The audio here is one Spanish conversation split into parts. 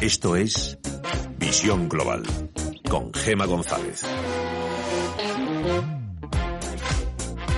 Esto es Visión Global con Gema González.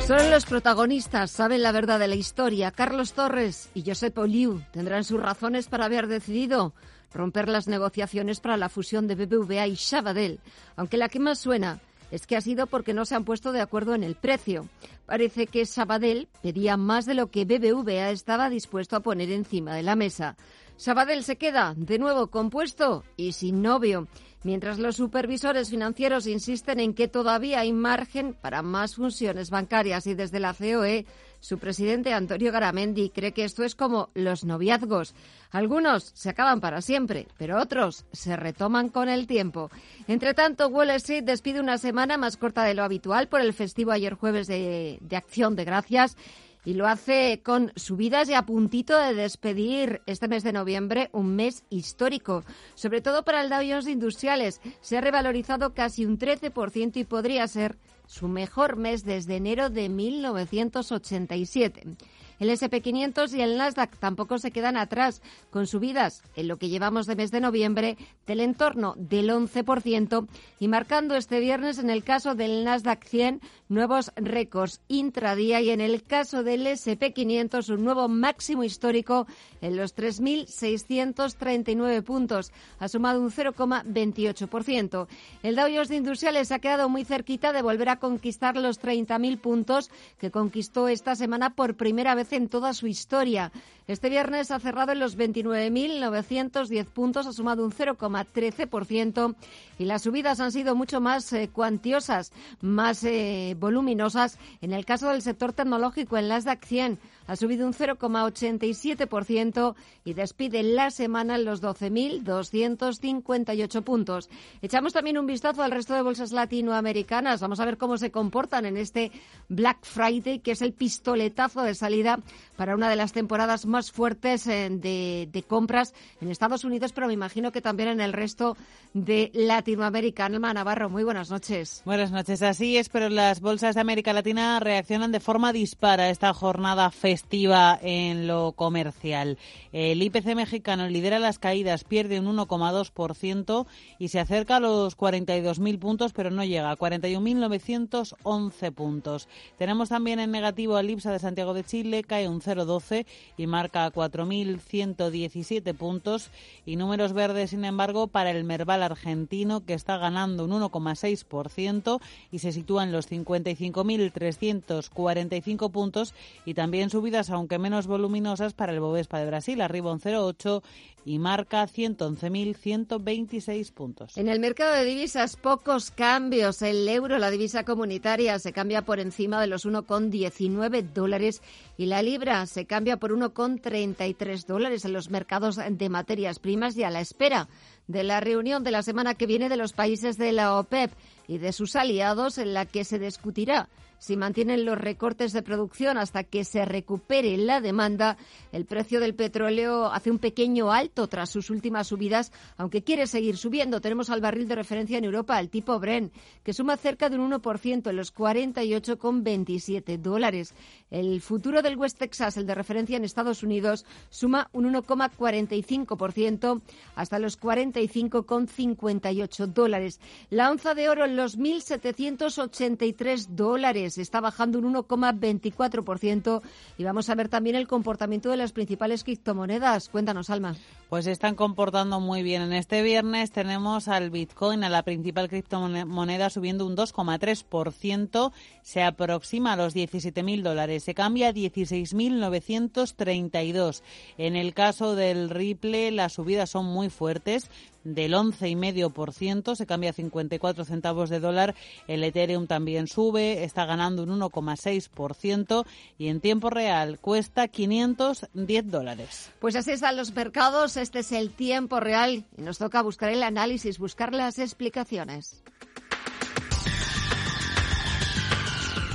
Solo los protagonistas saben la verdad de la historia. Carlos Torres y Josep Oliu tendrán sus razones para haber decidido romper las negociaciones para la fusión de BBVA y Sabadell, aunque la que más suena es que ha sido porque no se han puesto de acuerdo en el precio. Parece que Sabadell pedía más de lo que BBVA estaba dispuesto a poner encima de la mesa. Sabadell se queda de nuevo compuesto y sin novio, mientras los supervisores financieros insisten en que todavía hay margen para más funciones bancarias y desde la COE su presidente Antonio Garamendi cree que esto es como los noviazgos. Algunos se acaban para siempre, pero otros se retoman con el tiempo. Entre tanto, Wall Street despide una semana más corta de lo habitual por el festivo ayer jueves de, de Acción de Gracias y lo hace con subidas y a puntito de despedir este mes de noviembre, un mes histórico, sobre todo para el Dow Jones Industriales. Se ha revalorizado casi un 13% y podría ser su mejor mes desde enero de 1987. El SP500 y el Nasdaq tampoco se quedan atrás, con subidas en lo que llevamos de mes de noviembre del entorno del 11% y marcando este viernes en el caso del Nasdaq 100 nuevos récords intradía y en el caso del SP500 un nuevo máximo histórico en los 3.639 puntos. Ha sumado un 0,28%. El Dow Jones de Industriales ha quedado muy cerquita de volver a conquistar los 30.000 puntos que conquistó esta semana por primera vez en toda su historia. Este viernes ha cerrado en los 29.910 puntos, ha sumado un 0,13% y las subidas han sido mucho más eh, cuantiosas, más eh, voluminosas. En el caso del sector tecnológico, en las DAC 100 ha subido un 0,87% y despide la semana en los 12.258 puntos. Echamos también un vistazo al resto de bolsas latinoamericanas. Vamos a ver cómo se comportan en este Black Friday, que es el pistoletazo de salida para una de las temporadas más fuertes eh, de, compras en Estados Unidos, pero me imagino que también en el resto de Latinoamérica. Alma Navarro, muy buenas noches. Buenas noches. Así es, pero las bolsas de América Latina reaccionan de forma dispara esta jornada festiva en lo comercial. El IPC mexicano lidera las caídas, pierde un 1,2% y se acerca a los 42.000 puntos, pero no llega a 41.911 puntos. Tenemos también en negativo al IPSA de Santiago de Chile, cae un 0,12 y marca 4.117 puntos. Y números verdes, sin embargo, para el Merval argentino, que está ganando un 1,6% y se sitúa en los 55.345 puntos. Y también subidas, aunque menos voluminosas, para el Bovespa de Brasil, arriba un 0,8 y marca 111.126 puntos. En el mercado de divisas, pocos cambios. El euro, la divisa comunitaria, se cambia por encima de los 1,19 dólares y la libra se cambia por 1,33 dólares en los mercados de materias primas y a la espera de la reunión de la semana que viene de los países de la OPEP y de sus aliados en la que se discutirá si mantienen los recortes de producción hasta que se recupere la demanda, el precio del petróleo hace un pequeño alto tras sus últimas subidas, aunque quiere seguir subiendo. Tenemos al barril de referencia en Europa, el tipo Bren, que suma cerca de un 1% en los 48,27 dólares. El futuro del West Texas, el de referencia en Estados Unidos, suma un 1,45% hasta los 45,58 dólares. La onza de oro en los 1.783 dólares está bajando un 1,24% y vamos a ver también el comportamiento de las principales criptomonedas. Cuéntanos, Alma. Pues se están comportando muy bien. En este viernes tenemos al Bitcoin, a la principal criptomoneda, subiendo un 2,3%. Se aproxima a los 17.000 dólares. Se cambia a 16.932. En el caso del Ripple, las subidas son muy fuertes del 11,5%, se cambia a 54 centavos de dólar. El Ethereum también sube, está ganando un 1,6% y en tiempo real cuesta 510 dólares. Pues así están los mercados, este es el tiempo real y nos toca buscar el análisis, buscar las explicaciones.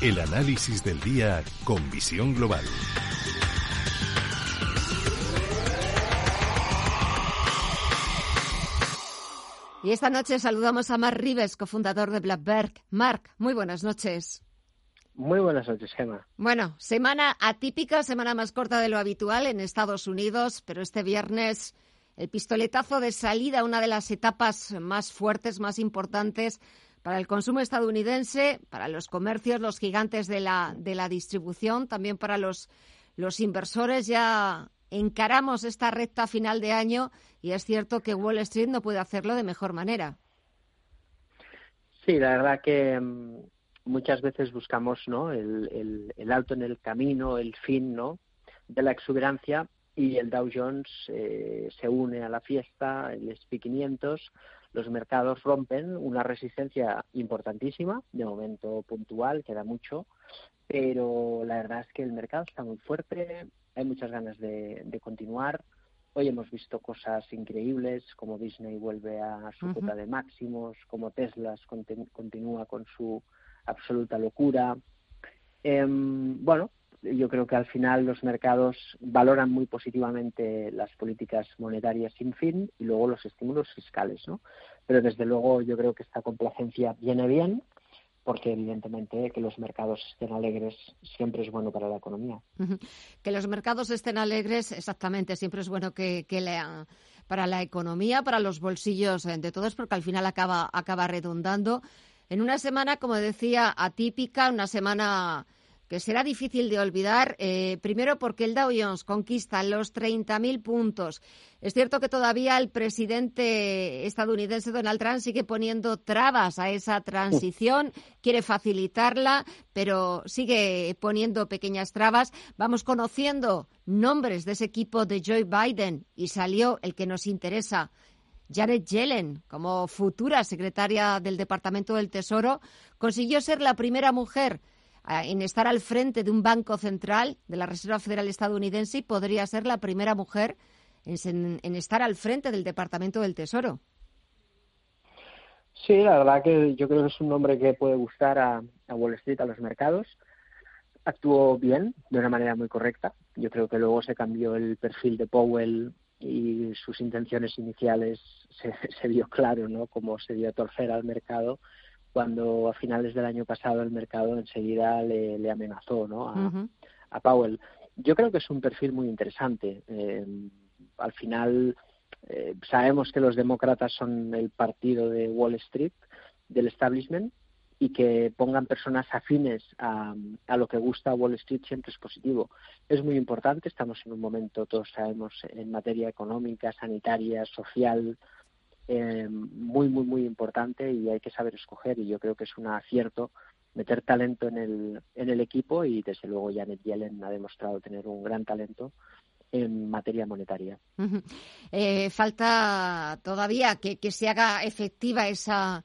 El análisis del día con visión global. Y esta noche saludamos a Mark Rives, cofundador de Blackberg. Mark, muy buenas noches. Muy buenas noches, Gemma. Bueno, semana atípica, semana más corta de lo habitual en Estados Unidos, pero este viernes el pistoletazo de salida, una de las etapas más fuertes, más importantes para el consumo estadounidense, para los comercios, los gigantes de la, de la distribución, también para los, los inversores. Ya encaramos esta recta final de año y es cierto que Wall Street no puede hacerlo de mejor manera. Sí, la verdad que mm, muchas veces buscamos ¿no? el, el, alto en el camino, el fin ¿no? de la exuberancia y el Dow Jones eh, se une a la fiesta, el SP 500, los mercados rompen una resistencia importantísima, de momento puntual, queda mucho, pero la verdad es que el mercado está muy fuerte, hay muchas ganas de, continuar. Hoy hemos visto cosas increíbles, como Disney vuelve a su cuota de máximos, como Tesla continúa con su absoluta locura. Em, bueno, yo creo que al final los mercados valoran muy positivamente las políticas monetarias sin fin y luego los estímulos fiscales, ¿no? Pero desde luego yo creo que esta complacencia viene bien porque evidentemente que los mercados estén alegres siempre es bueno para la economía. Que los mercados estén alegres, exactamente, siempre es bueno que, que para la economía, para los bolsillos de todos, porque al final acaba, acaba redundando en una semana, como decía, atípica, una semana que será difícil de olvidar, eh, primero porque el Dow Jones conquista los 30.000 puntos. Es cierto que todavía el presidente estadounidense Donald Trump sigue poniendo trabas a esa transición, quiere facilitarla, pero sigue poniendo pequeñas trabas. Vamos conociendo nombres de ese equipo de Joe Biden y salió el que nos interesa. Janet Yellen, como futura secretaria del Departamento del Tesoro, consiguió ser la primera mujer en estar al frente de un banco central de la Reserva Federal estadounidense y podría ser la primera mujer en, estar al frente del Departamento del Tesoro. Sí, la verdad que yo creo que es un nombre que puede gustar a, Wall Street, a los mercados. Actuó bien, de una manera muy correcta. Yo creo que luego se cambió el perfil de Powell y sus intenciones iniciales se, se vio claro, ¿no? Cómo se dio a torcer al mercado cuando a finales del año pasado el mercado enseguida le, amenazó ¿no? a, Powell. Yo creo que es un perfil muy interesante. Eh, al final eh, sabemos que los demócratas son el partido de Wall Street, del establishment, y que pongan personas afines a, a, lo que gusta Wall Street siempre es positivo. Es muy importante, estamos en un momento, todos sabemos, en materia económica, sanitaria, social, eh, muy, muy, muy importante y hay que saber escoger y yo creo que es un acierto meter talento en el, en el equipo y desde luego Janet Yellen ha demostrado tener un gran talento en materia monetaria. Eh, falta todavía que, que se haga efectiva esa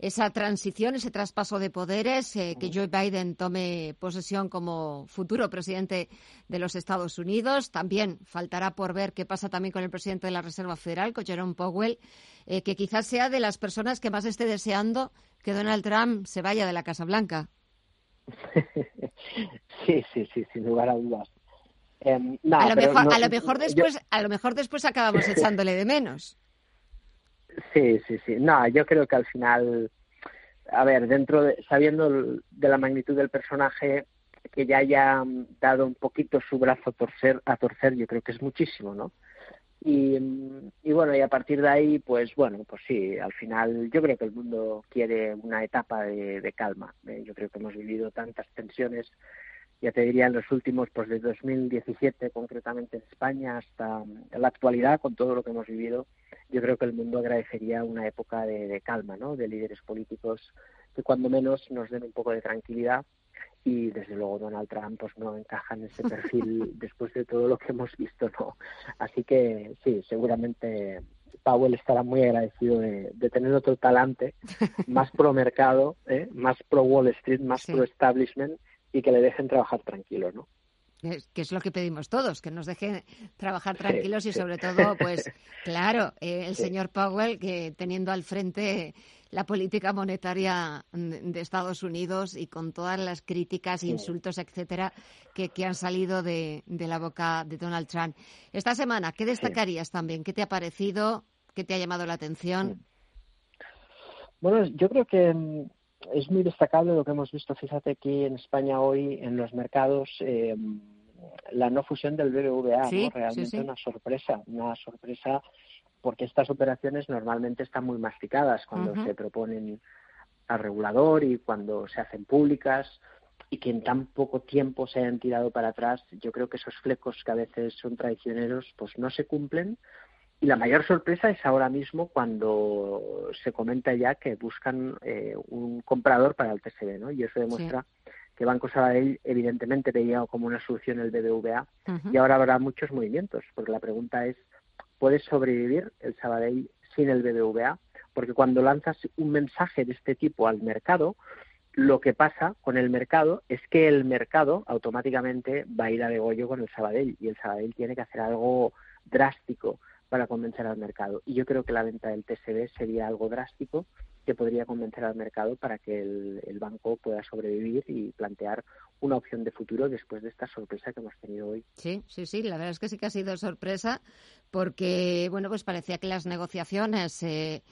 esa transición, ese traspaso de poderes, eh, que Joe Biden tome posesión como futuro presidente de los Estados Unidos. También faltará por ver qué pasa también con el presidente de la Reserva Federal, con Jerome Powell, eh, que quizás sea de las personas que más esté deseando que Donald Trump se vaya de la Casa Blanca. sí, sí, sí, sin lugar a dudas. Em, a, lo mejor, a lo mejor después, a lo mejor después acabamos echándole de menos. Sí, sí, sí. No, yo creo que al final, a ver, dentro de, sabiendo de la magnitud del personaje, que ya haya dado un poquito su brazo a torcer, a torcer yo creo que es muchísimo, ¿no? Y, y, bueno, y a partir de ahí, pues bueno, pues sí, al final yo creo que el mundo quiere una etapa de, de calma. ¿eh? Yo creo que hemos vivido tantas tensiones ya te diría en los últimos, pues de 2017 concretamente en España hasta la actualidad, con todo lo que hemos vivido, yo creo que el mundo agradecería una época de, calma, ¿no? De líderes políticos que cuando menos nos den un poco de tranquilidad y desde luego Donald Trump pues no encaja en ese perfil después de todo lo que hemos visto, ¿no? Así que sí, seguramente Powell estará muy agradecido de, tener otro talante más pro mercado, ¿eh? más pro Wall Street, más pro establishment y que le dejen trabajar tranquilo, ¿no? que es lo que pedimos todos, que nos dejen trabajar tranquilos y sobre todo, pues claro, eh, el señor Powell que teniendo al frente la política monetaria de Estados Unidos y con todas las críticas, insultos, etcétera, que, que han salido de, de, la boca de Donald Trump. Esta semana, ¿qué destacarías también? ¿Qué te ha parecido? ¿Qué te ha llamado la atención? Bueno, yo creo que es muy destacable lo que hemos visto, fíjate, aquí en España hoy en los mercados. Eh, la no fusión del BBVA, ¿no? Realmente una sorpresa, una sorpresa porque estas operaciones normalmente están muy masticadas cuando se proponen al regulador y cuando se hacen públicas y que en tan poco tiempo se hayan tirado para atrás, yo creo que esos flecos que a veces son traicioneros, pues no se cumplen. Y la mayor sorpresa es ahora mismo cuando se comenta ya que buscan eh, un comprador para el TSB, ¿no? Y eso demuestra que Banco Sabadell evidentemente veía como una solución el BBVA y ahora habrá muchos movimientos, porque la pregunta es, ¿puede sobrevivir el Sabadell sin el BBVA? Porque cuando lanzas un mensaje de este tipo al mercado, lo que pasa con el mercado es que el mercado automáticamente va a ir a degollo con el Sabadell y el Sabadell tiene que hacer algo drástico para convencer al mercado. Y yo creo que la venta del TSB sería algo drástico que podría convencer al mercado para que el, banco pueda sobrevivir y plantear una opción de futuro después de esta sorpresa que hemos tenido hoy. Sí, sí, sí, la verdad es que sí que ha sido sorpresa porque, bueno, pues parecía que las negociaciones eh,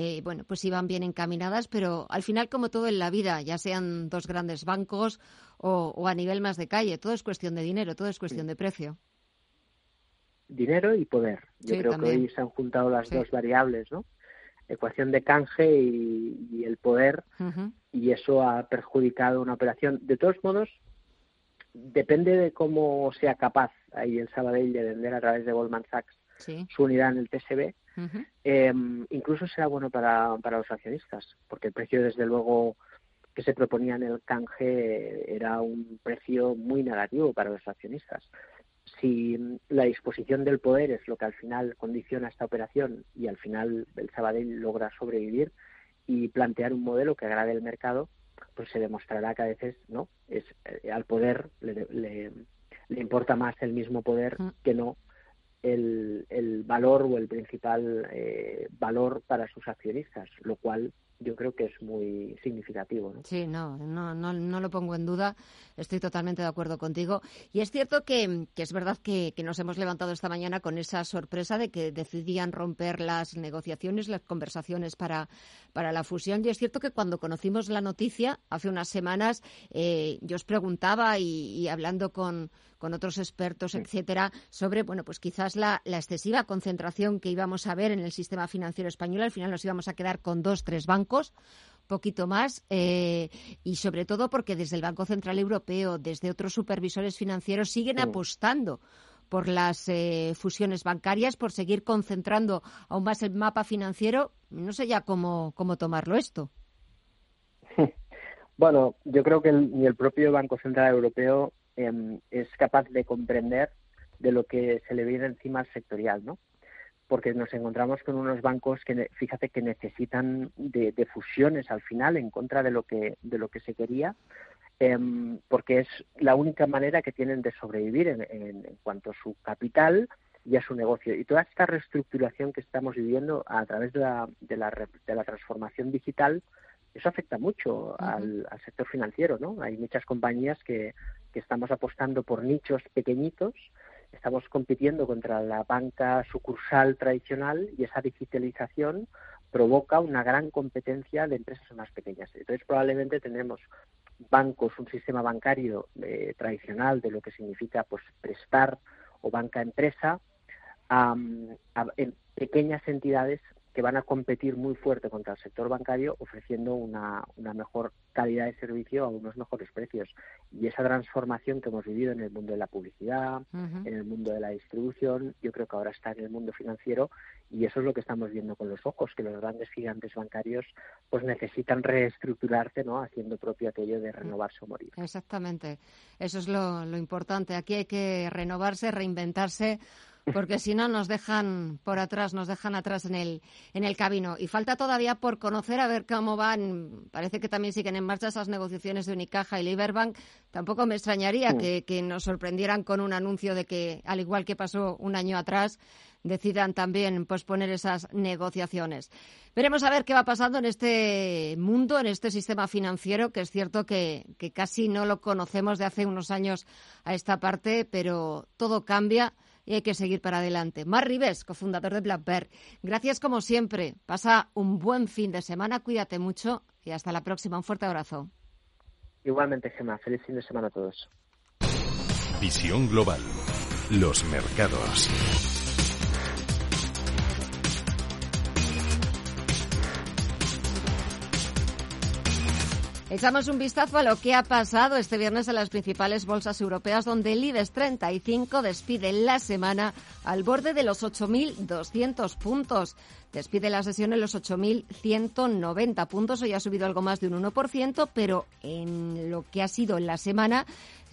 eh, bueno, pues iban bien encaminadas, pero al final, como todo en la vida, ya sean dos grandes bancos o, a nivel más de calle, todo es cuestión de dinero, todo es cuestión de precio. Dinero y poder. Yo creo que hoy se han juntado las dos variables, ¿no? Ecuación de canje y, el poder, y eso ha perjudicado una operación. De todos modos, depende de cómo sea capaz ahí el Sabadell de vender a través de Goldman Sachs su unidad en el TSB, Em, incluso será bueno para, para los accionistas, porque el precio, desde luego, que se proponía en el canje era un precio muy negativo para los accionistas. Si la disposición del poder es lo que al final condiciona esta operación y al final el Sabadell logra sobrevivir y plantear un modelo que agrade al mercado, pues se demostrará que a veces no es eh, al poder le, le, le, importa más el mismo poder que no el, el valor o el principal eh, valor para sus accionistas, lo cual yo creo que es muy significativo. ¿no? Sí, no, no, no, lo pongo en duda. Estoy totalmente de acuerdo contigo. Y es cierto que, es verdad que, nos hemos levantado esta mañana con esa sorpresa de que decidían romper las negociaciones, las conversaciones para, para la fusión. Y es cierto que cuando conocimos la noticia, hace unas semanas, eh, yo os preguntaba y hablando con con otros expertos, etcétera, sobre, bueno, pues quizás la, excesiva concentración que íbamos a ver en el sistema financiero español. Al final nos íbamos a quedar con dos, tres bancos poquito más eh, y sobre todo porque desde el Banco Central Europeo, desde otros supervisores financieros siguen apostando por las eh, fusiones bancarias, por seguir concentrando aún más el mapa financiero. No sé ya cómo, cómo tomarlo esto. Bueno, yo creo que ni el propio Banco Central Europeo Em, es capaz de comprender de lo que se le viene encima al sectorial, ¿no? Porque nos encontramos con unos bancos que, fíjate, que necesitan de, fusiones al final en contra de lo que, de lo que se quería, em, porque es la única manera que tienen de sobrevivir en, en, cuanto a su capital y a su negocio. Y toda esta reestructuración que estamos viviendo a través de la, de la, de la transformación digital, eso afecta mucho al, sector financiero, ¿no? Hay muchas compañías que, que estamos apostando por nichos pequeñitos, estamos compitiendo contra la banca sucursal tradicional y esa digitalización provoca una gran competencia de empresas más pequeñas. Entonces, probablemente tendremos bancos, un sistema bancario eh, tradicional de lo que significa pues prestar o banca empresa a, en pequeñas entidades que van a competir muy fuerte contra el sector bancario ofreciendo una, una mejor calidad de servicio a unos mejores precios. Y esa transformación que hemos vivido en el mundo de la publicidad, en el mundo de la distribución, yo creo que ahora está en el mundo financiero y eso es lo que estamos viendo con los ojos, que los grandes gigantes bancarios pues necesitan reestructurarse, ¿no? Haciendo propio aquello de renovarse o morir. Exactamente. Eso es lo, lo importante. Aquí hay que renovarse, reinventarse porque si no nos dejan por atrás, nos dejan atrás en el, en el camino. Y falta todavía por conocer a ver cómo van. Parece que también siguen en marcha esas negociaciones de Unicaja y Liberbank. Tampoco me extrañaría que, que nos sorprendieran con un anuncio de que, al igual que pasó un año atrás, decidan también posponer esas negociaciones. Veremos a ver qué va pasando en este mundo, en este sistema financiero, que es cierto que, que casi no lo conocemos de hace unos años a esta parte, pero todo cambia y hay que seguir para adelante. Mar Rives, cofundador de Blackbird, gracias como siempre. Pasa un buen fin de semana, cuídate mucho y hasta la próxima. Un fuerte abrazo. Igualmente, Gemma. Feliz fin de semana a todos. Visión Global. Los mercados. Echamos un vistazo a lo que ha pasado este viernes en las principales bolsas europeas, donde el IBEX 35 despide la semana al borde de los 8.200 puntos. Despide la sesión en los 8.190 puntos. Hoy ha subido algo más de un 1%, pero en lo que ha sido la semana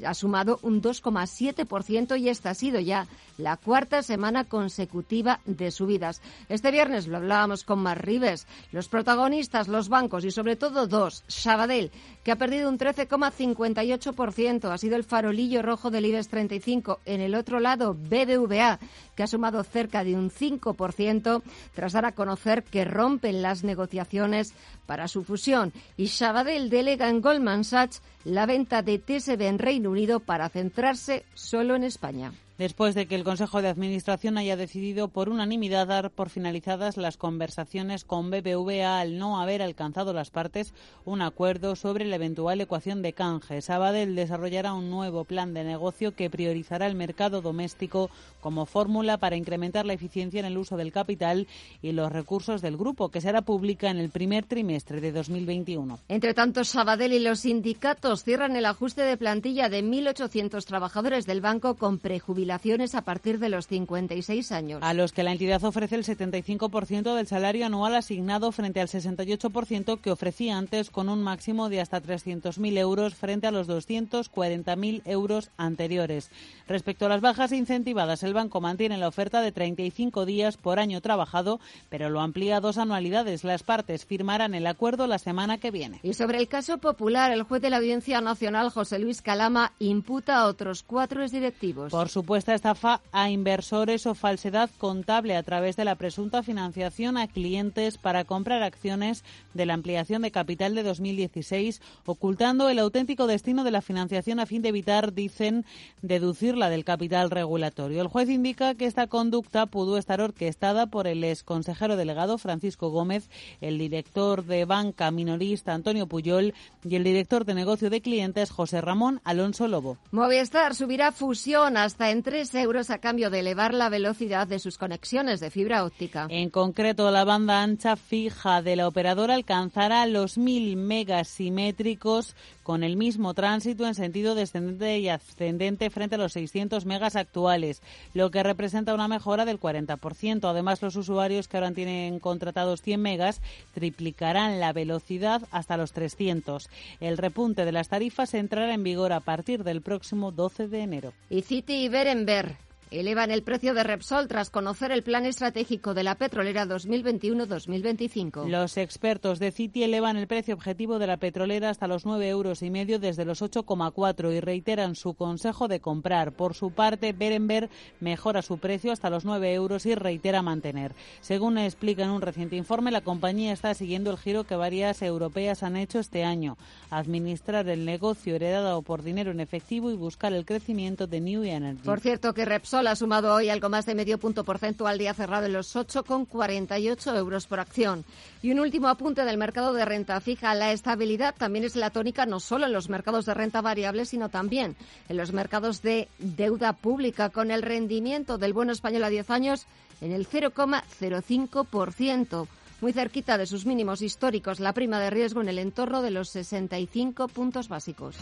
ha sumado un 2,7% y esta ha sido ya la cuarta semana consecutiva de subidas. Este viernes lo hablábamos con Mar Rives, los protagonistas, los bancos y sobre todo dos, Sabadell, que ha perdido un 13,58%, ha sido el farolillo rojo del IBEX 35. En el otro lado, BBVA, que ha sumado cerca de un 5% tras dar a conocer que rompen las negociaciones para su fusión. Y Sabadell delega en Goldman Sachs la venta de TSB en Reino Unido para centrarse solo en España después de que el Consejo de Administración haya decidido por unanimidad dar por finalizadas las conversaciones con BBVA al no haber alcanzado las partes un acuerdo sobre la eventual ecuación de canje. Sabadell desarrollará un nuevo plan de negocio que priorizará el mercado doméstico como fórmula para incrementar la eficiencia en el uso del capital y los recursos del grupo, que será pública en el primer trimestre de 2021. Entre tanto, Sabadell y los sindicatos cierran el ajuste de plantilla de 1.800 trabajadores del banco con prejubilación a partir de los 56 años. A los que la entidad ofrece el 75% del salario anual asignado frente al 68% que ofrecía antes con un máximo de hasta 300.000 euros frente a los 240.000 euros anteriores. Respecto a las bajas incentivadas, el banco mantiene la oferta de 35 días por año trabajado, pero lo amplía a dos anualidades. Las partes firmarán el acuerdo la semana que viene. Y sobre el caso popular, el juez de la Audiencia Nacional, José Luis Calama, imputa a otros cuatro exdirectivos. Por supuesto, supuesta estafa a inversores o falsedad contable a través de la presunta financiación a clientes para comprar acciones de la ampliación de capital de 2016, ocultando el auténtico destino de la financiación a fin de evitar, dicen, deducirla del capital regulatorio. El juez indica que esta conducta pudo estar orquestada por el ex consejero delegado Francisco Gómez, el director de banca minorista Antonio Puyol y el director de negocio de clientes José Ramón Alonso Lobo. Movistar subirá fusión hasta en 3 euros a cambio de elevar la velocidad de sus conexiones de fibra óptica. En concreto, la banda ancha fija de la operadora alcanzará los 1.000 megas simétricos con el mismo tránsito en sentido descendente y ascendente frente a los 600 megas actuales, lo que representa una mejora del 40%. Además, los usuarios que ahora tienen contratados 100 megas triplicarán la velocidad hasta los 300. El repunte de las tarifas entrará en vigor a partir del próximo 12 de enero. Y City y Berenber elevan el precio de Repsol tras conocer el plan estratégico de la petrolera 2021-2025. Los expertos de Citi elevan el precio objetivo de la petrolera hasta los 9 euros y medio desde los 8,4 y reiteran su consejo de comprar. Por su parte, Berenberg mejora su precio hasta los 9 euros y reitera mantener. Según explica en un reciente informe, la compañía está siguiendo el giro que varias europeas han hecho este año, administrar el negocio heredado por dinero en efectivo y buscar el crecimiento de New Energy. Por cierto, que Repsol ha sumado hoy algo más de medio punto porcentual día cerrado en los 8,48 euros por acción. Y un último apunte del mercado de renta fija. La estabilidad también es la tónica no solo en los mercados de renta variable, sino también en los mercados de deuda pública, con el rendimiento del bono español a 10 años en el 0,05% muy cerquita de sus mínimos históricos, la prima de riesgo en el entorno de los 65 puntos básicos.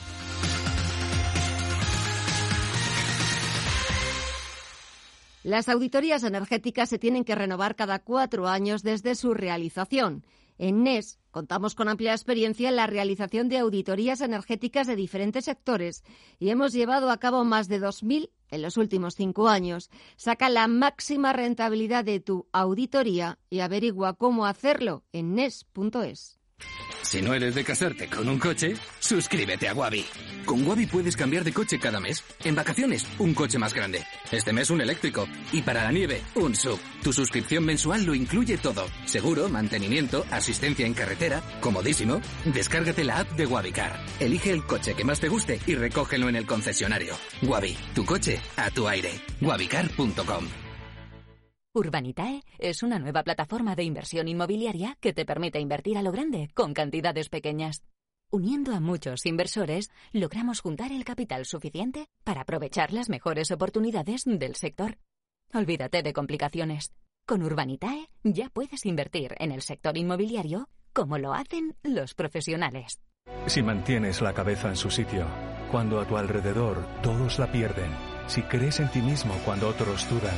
Las auditorías energéticas se tienen que renovar cada cuatro años desde su realización. En NES contamos con amplia experiencia en la realización de auditorías energéticas de diferentes sectores y hemos llevado a cabo más de 2.000 en los últimos cinco años. Saca la máxima rentabilidad de tu auditoría y averigua cómo hacerlo en NES.es. Si no eres de casarte con un coche, suscríbete a Wabi. Con Wabi puedes cambiar de coche cada mes. En vacaciones, un coche más grande. Este mes un eléctrico. Y para la nieve, un sub. Tu suscripción mensual lo incluye todo. Seguro, mantenimiento, asistencia en carretera, comodísimo. Descárgate la app de Wabicar. Elige el coche que más te guste y recógelo en el concesionario. Wabi, tu coche a tu aire. Wabicar.com Urbanitae es una nueva plataforma de inversión inmobiliaria que te permite invertir a lo grande con cantidades pequeñas. Uniendo a muchos inversores, logramos juntar el capital suficiente para aprovechar las mejores oportunidades del sector. Olvídate de complicaciones. Con Urbanitae ya puedes invertir en el sector inmobiliario como lo hacen los profesionales. Si mantienes la cabeza en su sitio, cuando a tu alrededor todos la pierden, si crees en ti mismo cuando otros dudan,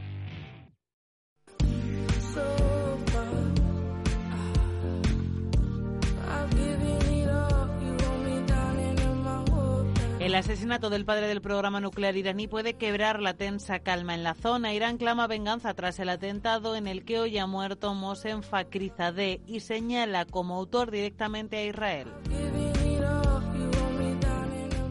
El asesinato del padre del programa nuclear iraní puede quebrar la tensa calma en la zona. Irán clama venganza tras el atentado en el que hoy ha muerto Mohsen Fakhrizadeh y señala como autor directamente a Israel.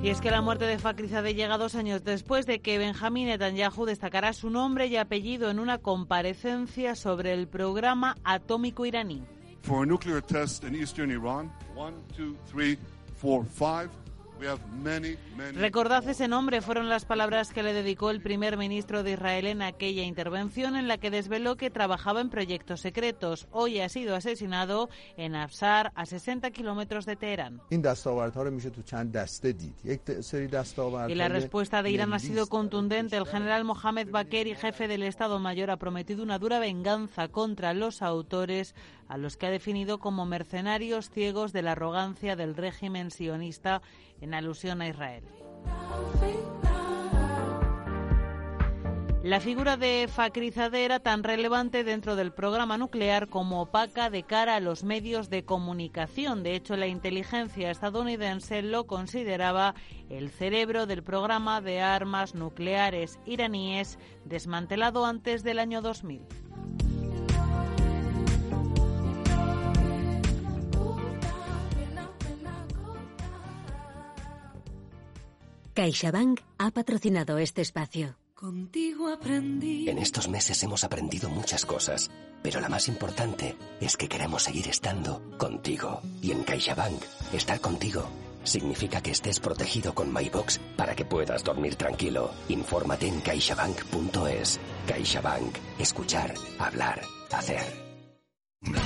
Y es que la muerte de Fakhrizadeh llega dos años después de que Benjamín Netanyahu destacara su nombre y apellido en una comparecencia sobre el programa atómico iraní. Test. Recordad ese nombre fueron las palabras que le dedicó el primer ministro de Israel en aquella intervención en la que desveló que trabajaba en proyectos secretos. Hoy ha sido asesinado en Afsar, a 60 kilómetros de Teherán. Y la respuesta de Irán ha sido contundente. El general Mohamed Bakeri, jefe del Estado Mayor, ha prometido una dura venganza contra los autores a los que ha definido como mercenarios ciegos de la arrogancia del régimen sionista en alusión a Israel. La figura de Fakhrizadeh era tan relevante dentro del programa nuclear como opaca de cara a los medios de comunicación. De hecho, la inteligencia estadounidense lo consideraba el cerebro del programa de armas nucleares iraníes desmantelado antes del año 2000. CaixaBank ha patrocinado este espacio. Contigo aprendí. En estos meses hemos aprendido muchas cosas, pero la más importante es que queremos seguir estando contigo. Y en CaixaBank, estar contigo significa que estés protegido con MyBox para que puedas dormir tranquilo. Infórmate en caixabank.es. CaixaBank. Escuchar, hablar, hacer.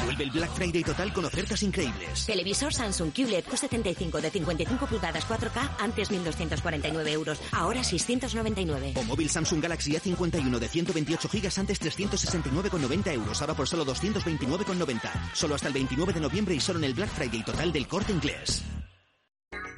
Vuelve el Black Friday total con ofertas increíbles. Televisor Samsung QLED Q75 de 55 pulgadas 4K, antes 1.249 euros, ahora 699. O móvil Samsung Galaxy A51 de 128 GB, antes 369,90 euros, ahora por solo 229,90. Solo hasta el 29 de noviembre y solo en el Black Friday total del corte inglés.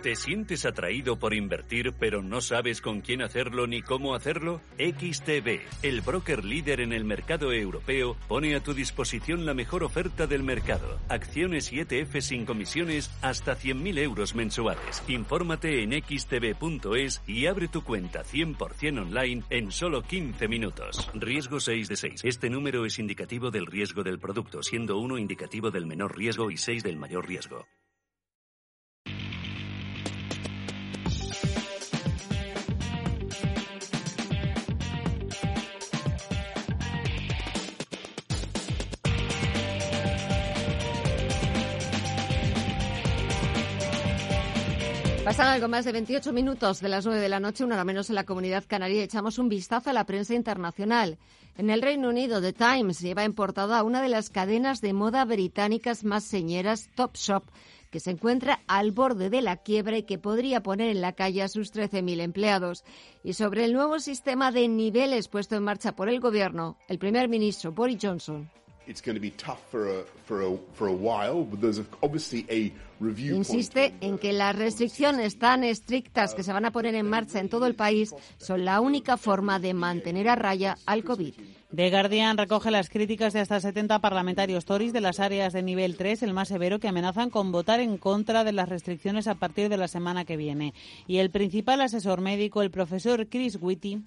¿Te sientes atraído por invertir pero no sabes con quién hacerlo ni cómo hacerlo? XTB, el broker líder en el mercado europeo, pone a tu disposición la mejor oferta del mercado. Acciones y ETF sin comisiones hasta 100.000 euros mensuales. Infórmate en xtb.es y abre tu cuenta 100% online en solo 15 minutos. Riesgo 6 de 6. Este número es indicativo del riesgo del producto, siendo 1 indicativo del menor riesgo y 6 del mayor riesgo. Pasan algo más de 28 minutos de las 9 de la noche, una hora menos en la comunidad canaria. Echamos un vistazo a la prensa internacional. En el Reino Unido, The Times lleva en portada a una de las cadenas de moda británicas más señeras, Topshop, que se encuentra al borde de la quiebra y que podría poner en la calle a sus 13.000 empleados. Y sobre el nuevo sistema de niveles puesto en marcha por el Gobierno, el primer ministro Boris Johnson Insiste en que las restricciones tan estrictas que se van a poner en marcha en todo el país son la única forma de mantener a raya al COVID. The Guardian recoge las críticas de hasta 70 parlamentarios Tories de las áreas de nivel 3, el más severo, que amenazan con votar en contra de las restricciones a partir de la semana que viene. Y el principal asesor médico, el profesor Chris Whitty,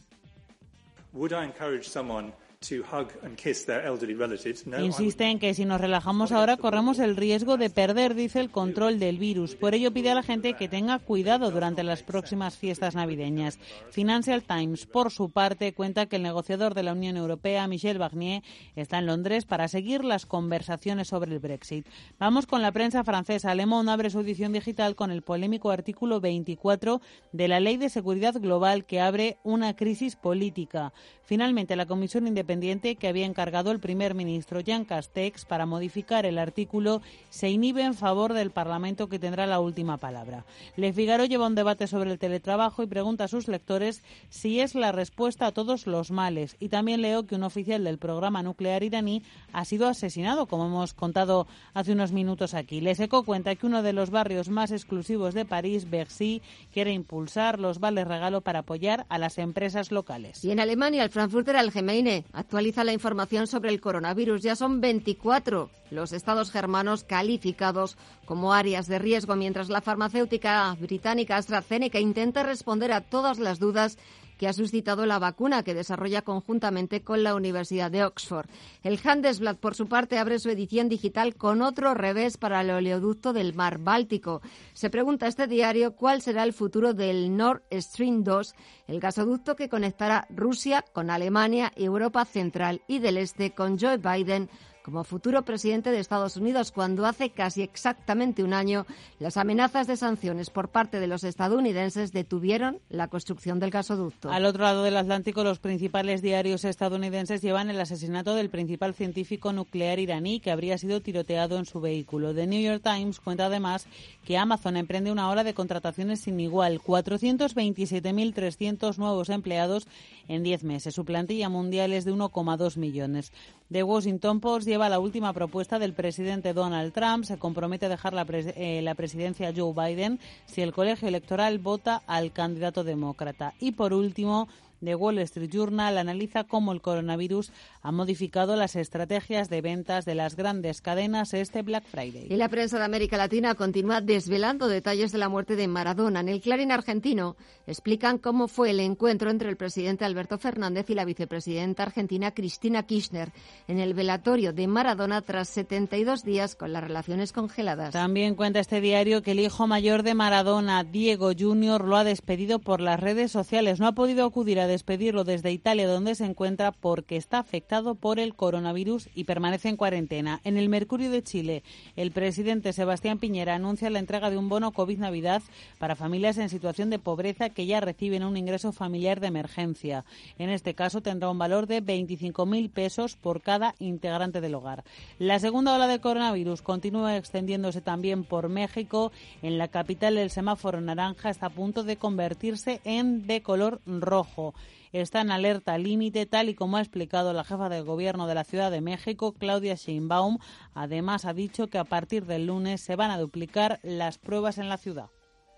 Insiste en que si nos relajamos ahora corremos el riesgo de perder, dice, el control del virus. Por ello pide a la gente que tenga cuidado durante las próximas fiestas navideñas. Financial Times, por su parte, cuenta que el negociador de la Unión Europea, Michel Barnier, está en Londres para seguir las conversaciones sobre el Brexit. Vamos con la prensa francesa. Le Monde abre su edición digital con el polémico artículo 24 de la Ley de Seguridad Global que abre una crisis política. Finalmente, la Comisión Independiente que había encargado el primer ministro Jean Castex para modificar el artículo se inhibe en favor del Parlamento que tendrá la última palabra. Le Figaro lleva un debate sobre el teletrabajo y pregunta a sus lectores si es la respuesta a todos los males. Y también leo que un oficial del programa nuclear iraní ha sido asesinado, como hemos contado hace unos minutos aquí. Les eco cuenta que uno de los barrios más exclusivos de París, Bercy, quiere impulsar los vales regalo para apoyar a las empresas locales. Y en Alemania, el Frankfurter Allgemeine actualiza la información sobre el coronavirus. Ya son 24 los estados germanos calificados como áreas de riesgo, mientras la farmacéutica británica AstraZeneca intenta responder a todas las dudas que ha suscitado la vacuna que desarrolla conjuntamente con la Universidad de Oxford. El Handelsblad, por su parte, abre su edición digital con otro revés para el oleoducto del mar Báltico. Se pregunta este diario cuál será el futuro del Nord Stream 2, el gasoducto que conectará Rusia con Alemania, Europa Central y del Este con Joe Biden como futuro presidente de Estados Unidos cuando hace casi exactamente un año las amenazas de sanciones por parte de los estadounidenses detuvieron la construcción del gasoducto. Al otro lado del Atlántico, los principales diarios estadounidenses llevan el asesinato del principal científico nuclear iraní que habría sido tiroteado en su vehículo. The New York Times cuenta además que Amazon emprende una ola de contrataciones sin igual, 427.300 nuevos empleados en 10 meses. Su plantilla mundial es de 1,2 millones. The Washington Post lleva la última propuesta del presidente Donald Trump. Se compromete a dejar la, eh, la presidencia Joe Biden si el colegio electoral vota al candidato demócrata. Y por último, The Wall Street Journal analiza cómo el coronavirus ha modificado las estrategias de ventas de las grandes cadenas este Black Friday. Y la prensa de América Latina continúa desvelando detalles de la muerte de Maradona. En el Clarín argentino explican cómo fue el encuentro entre el presidente Alberto Fernández y la vicepresidenta argentina Cristina Kirchner en el velatorio de Maradona tras 72 días con las relaciones congeladas. También cuenta este diario que el hijo mayor de Maradona, Diego Junior, lo ha despedido por las redes sociales. No ha podido acudir a despedirlo desde Italia, donde se encuentra porque está afectado por el coronavirus y permanece en cuarentena. En el Mercurio de Chile, el presidente Sebastián Piñera anuncia la entrega de un bono COVID Navidad para familias en situación de pobreza que ya reciben un ingreso familiar de emergencia. En este caso tendrá un valor de 25.000 pesos por cada integrante del hogar. La segunda ola de coronavirus continúa extendiéndose también por México. En la capital el semáforo naranja está a punto de convertirse en de color rojo está en alerta límite, tal y como ha explicado la jefa de gobierno de la Ciudad de México, Claudia Sheinbaum. Además, ha dicho que a partir del lunes se van a duplicar las pruebas en la ciudad.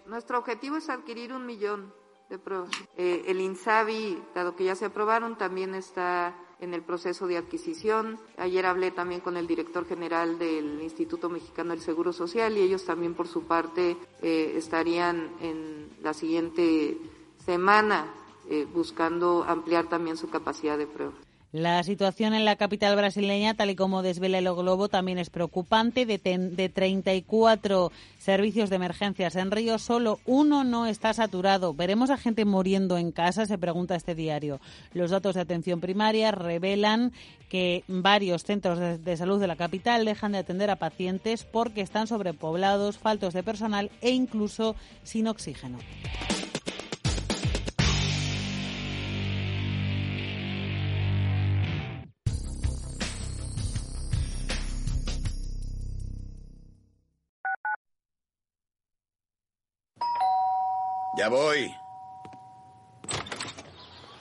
Nuestro objetivo es adquirir un millón de pruebas. Eh, el INSABI, dado que ya se aprobaron, también está en el proceso de adquisición. Ayer hablé también con el director general del Instituto Mexicano del Seguro Social y ellos también por su parte eh, estarían en la siguiente semana eh, buscando ampliar también su capacidad de prueba. La situación en la capital brasileña, tal y como desvela el Globo, también es preocupante. De, de 34 servicios de emergencias en Río, solo uno no está saturado. ¿Veremos a gente muriendo en casa? Se pregunta este diario. Los datos de atención primaria revelan que varios centros de salud de la capital dejan de atender a pacientes porque están sobrepoblados, faltos de personal e incluso sin oxígeno. Ya voy.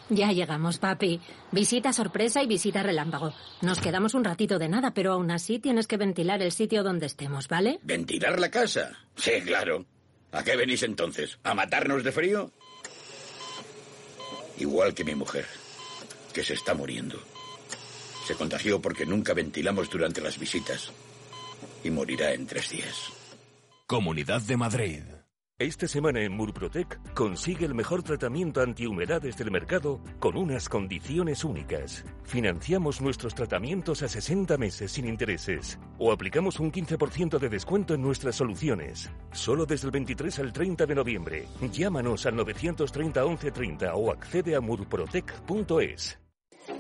Ya llegamos, papi. Visita sorpresa y visita relámpago. Nos quedamos un ratito de nada, pero aún así tienes que ventilar el sitio donde estemos, ¿vale? ¿Ventilar la casa? Sí, claro. ¿A qué venís entonces? ¿A matarnos de frío? Igual que mi mujer, que se está muriendo. Se contagió porque nunca ventilamos durante las visitas. Y morirá en tres días. Comunidad de Madrid. Esta semana en Murprotec consigue el mejor tratamiento antihumedades del mercado con unas condiciones únicas. Financiamos nuestros tratamientos a 60 meses sin intereses o aplicamos un 15% de descuento en nuestras soluciones. Solo desde el 23 al 30 de noviembre. Llámanos al 930 1130 o accede a murprotec.es.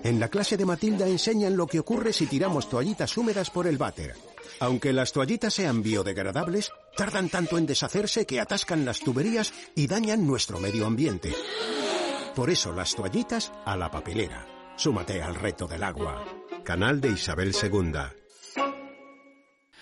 En la clase de Matilda enseñan lo que ocurre si tiramos toallitas húmedas por el váter. Aunque las toallitas sean biodegradables, tardan tanto en deshacerse que atascan las tuberías y dañan nuestro medio ambiente. Por eso las toallitas a la papelera. Súmate al reto del agua. Canal de Isabel II.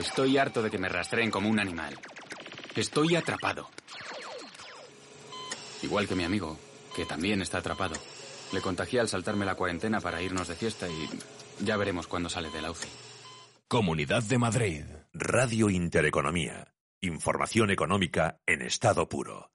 Estoy harto de que me rastreen como un animal. Estoy atrapado. Igual que mi amigo, que también está atrapado. Le contagié al saltarme la cuarentena para irnos de fiesta y ya veremos cuándo sale de la UCI. Comunidad de Madrid. Radio Intereconomía. Información económica en estado puro.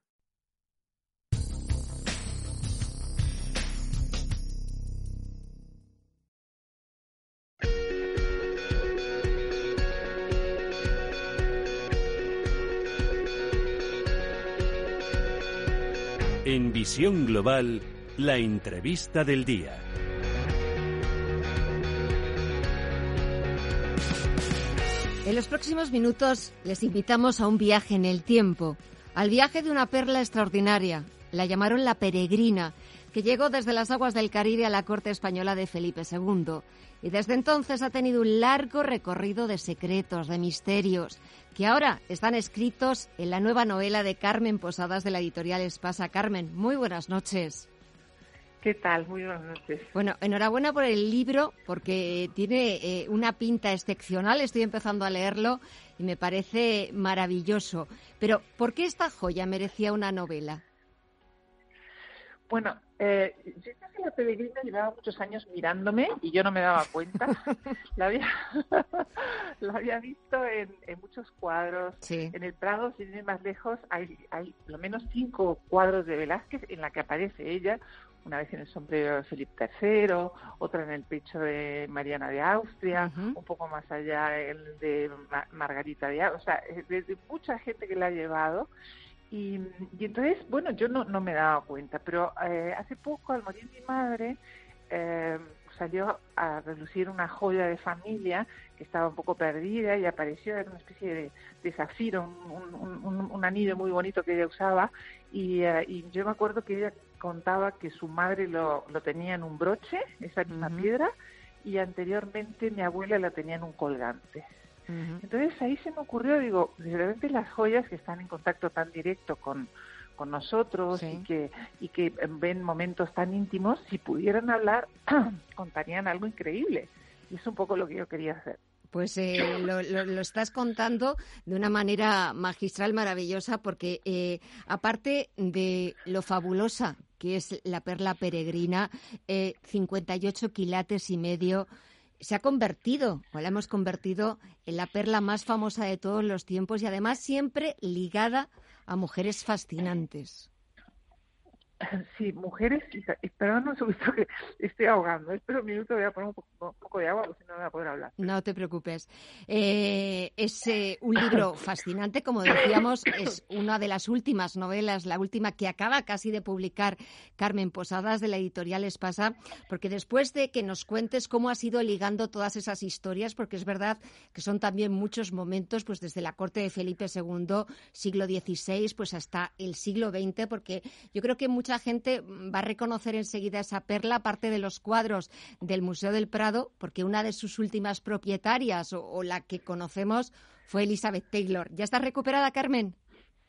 En Visión Global, la entrevista del día. En los próximos minutos les invitamos a un viaje en el tiempo, al viaje de una perla extraordinaria. La llamaron la peregrina, que llegó desde las aguas del Caribe a la corte española de Felipe II. Y desde entonces ha tenido un largo recorrido de secretos, de misterios, que ahora están escritos en la nueva novela de Carmen Posadas de la editorial Espasa. Carmen, muy buenas noches. ¿Qué tal? Muy buenas noches. Bueno, enhorabuena por el libro, porque tiene eh, una pinta excepcional. Estoy empezando a leerlo y me parece maravilloso. Pero, ¿por qué esta joya merecía una novela? Bueno, eh, yo creo que la peregrina llevaba muchos años mirándome y yo no me daba cuenta. la, había, la había visto en, muchos cuadros. En el Prado, sin ir más lejos, hay, hay lo menos cinco cuadros de Velázquez en la que aparece ella una vez en el sombrero de Felipe III, otra en el pecho de Mariana de Austria, un poco más allá el de Margarita de Austria, o sea, de, mucha gente que la ha llevado. Y, entonces, bueno, yo no, no me daba cuenta, pero eh, hace poco, al morir mi madre, eh, salió a relucir una joya de familia que estaba un poco perdida y apareció, era una especie de, zafiro, un, anillo muy bonito que ella usaba y, eh, y, yo me acuerdo que ella contaba que su madre lo, lo tenía en un broche, esa misma piedra, y anteriormente mi abuela la tenía en un colgante. Entonces ahí se me ocurrió, digo, de repente las joyas que están en contacto tan directo con, con nosotros y que y que ven momentos tan íntimos, si pudieran hablar, contarían algo increíble. Y es un poco lo que yo quería hacer. Pues eh, lo, estás contando de una manera magistral, maravillosa, porque eh, aparte de lo fabulosa que es la perla peregrina, eh, 58 quilates y medio, se ha convertido, o la hemos convertido, en la perla más famosa de todos los tiempos y además siempre ligada a mujeres fascinantes. Sí, mujeres, espera un segundo que estoy ahogando. Espera un minuto, voy a poner un poco, de agua, porque si no, no voy a poder hablar. No te preocupes. Eh, es eh, un libro fascinante, como decíamos, es una de las últimas novelas, la última que acaba casi de publicar Carmen Posadas de la editorial Espasa, porque después de que nos cuentes cómo has ido ligando todas esas historias, porque es verdad que son también muchos momentos, pues desde la corte de Felipe II, siglo XVI, pues hasta el siglo XX, porque yo creo que mucha gente va a reconocer enseguida esa perla, aparte de los cuadros del Museo del Prado, porque una de sus últimas propietarias o, la que conocemos fue Elizabeth Taylor. ¿Ya está recuperada, Carmen?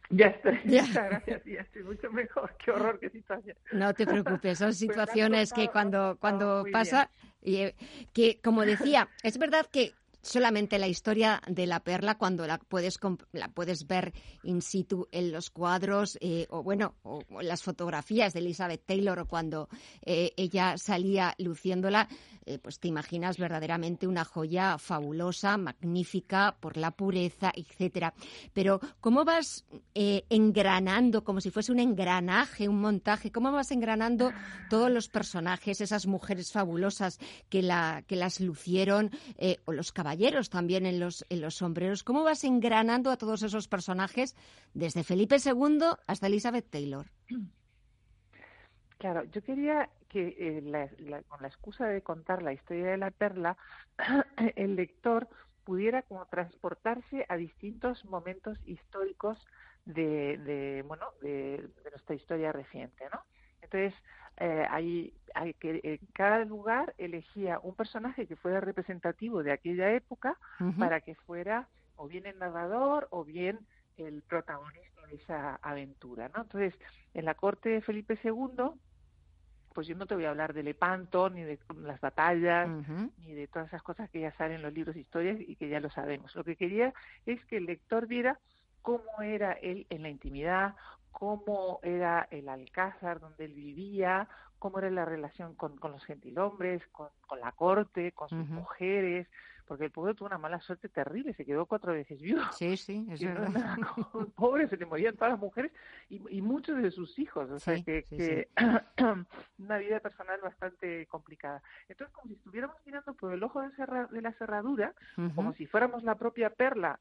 Ya estoy, ya. gracias, ya estoy mucho mejor. Qué horror, qué situación. No te preocupes, son pues situaciones que cuando, cuando pasa, y, eh, que como decía, es verdad que solamente la historia de la perla cuando la puedes la puedes ver in situ en los cuadros eh, o bueno o, las fotografías de Elizabeth Taylor o cuando eh, ella salía luciéndola eh, pues te imaginas verdaderamente una joya fabulosa magnífica por la pureza etcétera. Pero cómo vas engranando como si fuese un engranaje un montaje cómo vas engranando todos los personajes esas mujeres fabulosas que la que las lucieron o los caballeros también en los, en los sombreros. ¿Cómo vas engranando a todos esos personajes desde Felipe II hasta Elizabeth Taylor? Claro, yo quería que eh, con la excusa de contar la historia de la perla, el lector pudiera como transportarse a distintos momentos históricos de, de bueno de, nuestra historia reciente, ¿no? Entonces eh, hay, hay que en cada lugar elegía un personaje que fuera representativo de aquella época para que fuera o bien el narrador o bien el protagonista de esa aventura, ¿no? Entonces, en la corte de Felipe II, pues yo no te voy a hablar de Lepanto, ni de las batallas, ni de todas esas cosas que ya salen en los libros de historias y que ya lo sabemos. Lo que quería es que el lector viera cómo era él en la intimidad, cómo era el alcázar donde él vivía, cómo era la relación con, con los gentilhombres, con, con, la corte, con sus mujeres, porque el pueblo tuvo una mala suerte terrible, se quedó cuatro veces viudo. Sí, sí, es verdad. pobre, se le morían todas las mujeres y, y muchos de sus hijos, o sea que, que una vida personal bastante complicada. Entonces, como si estuviéramos mirando por el ojo de, de la cerradura, como si fuéramos la propia perla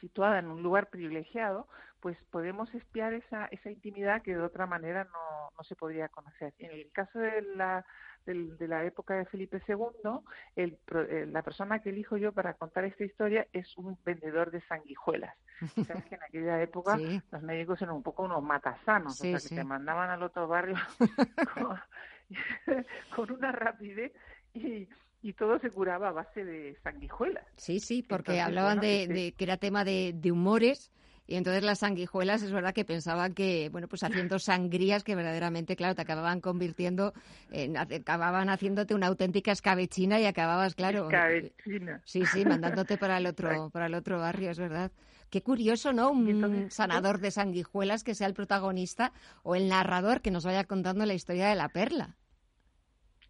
situada en un lugar privilegiado, pues podemos espiar esa, esa intimidad que de otra manera no, no se podría conocer. En el caso de la, de, la época de Felipe II, el, eh, la persona que elijo yo para contar esta historia es un vendedor de sanguijuelas. Sabes que en aquella época los médicos eran un poco unos matasanos, o sea, que te mandaban al otro barrio con, con una rapidez y y todo se curaba a base de sanguijuelas. Sí, sí, porque hablaban de, que era tema de, humores. Y entonces las sanguijuelas es verdad que pensaban que, bueno, pues haciendo sangrías que verdaderamente, claro, te acababan convirtiendo, en, acababan haciéndote una auténtica escabechina y acababas, claro. Escabechina. Sí, sí, mandándote para el otro, para el otro barrio, es verdad. Qué curioso, ¿no? Un sanador de sanguijuelas que sea el protagonista o el narrador que nos vaya contando la historia de la perla.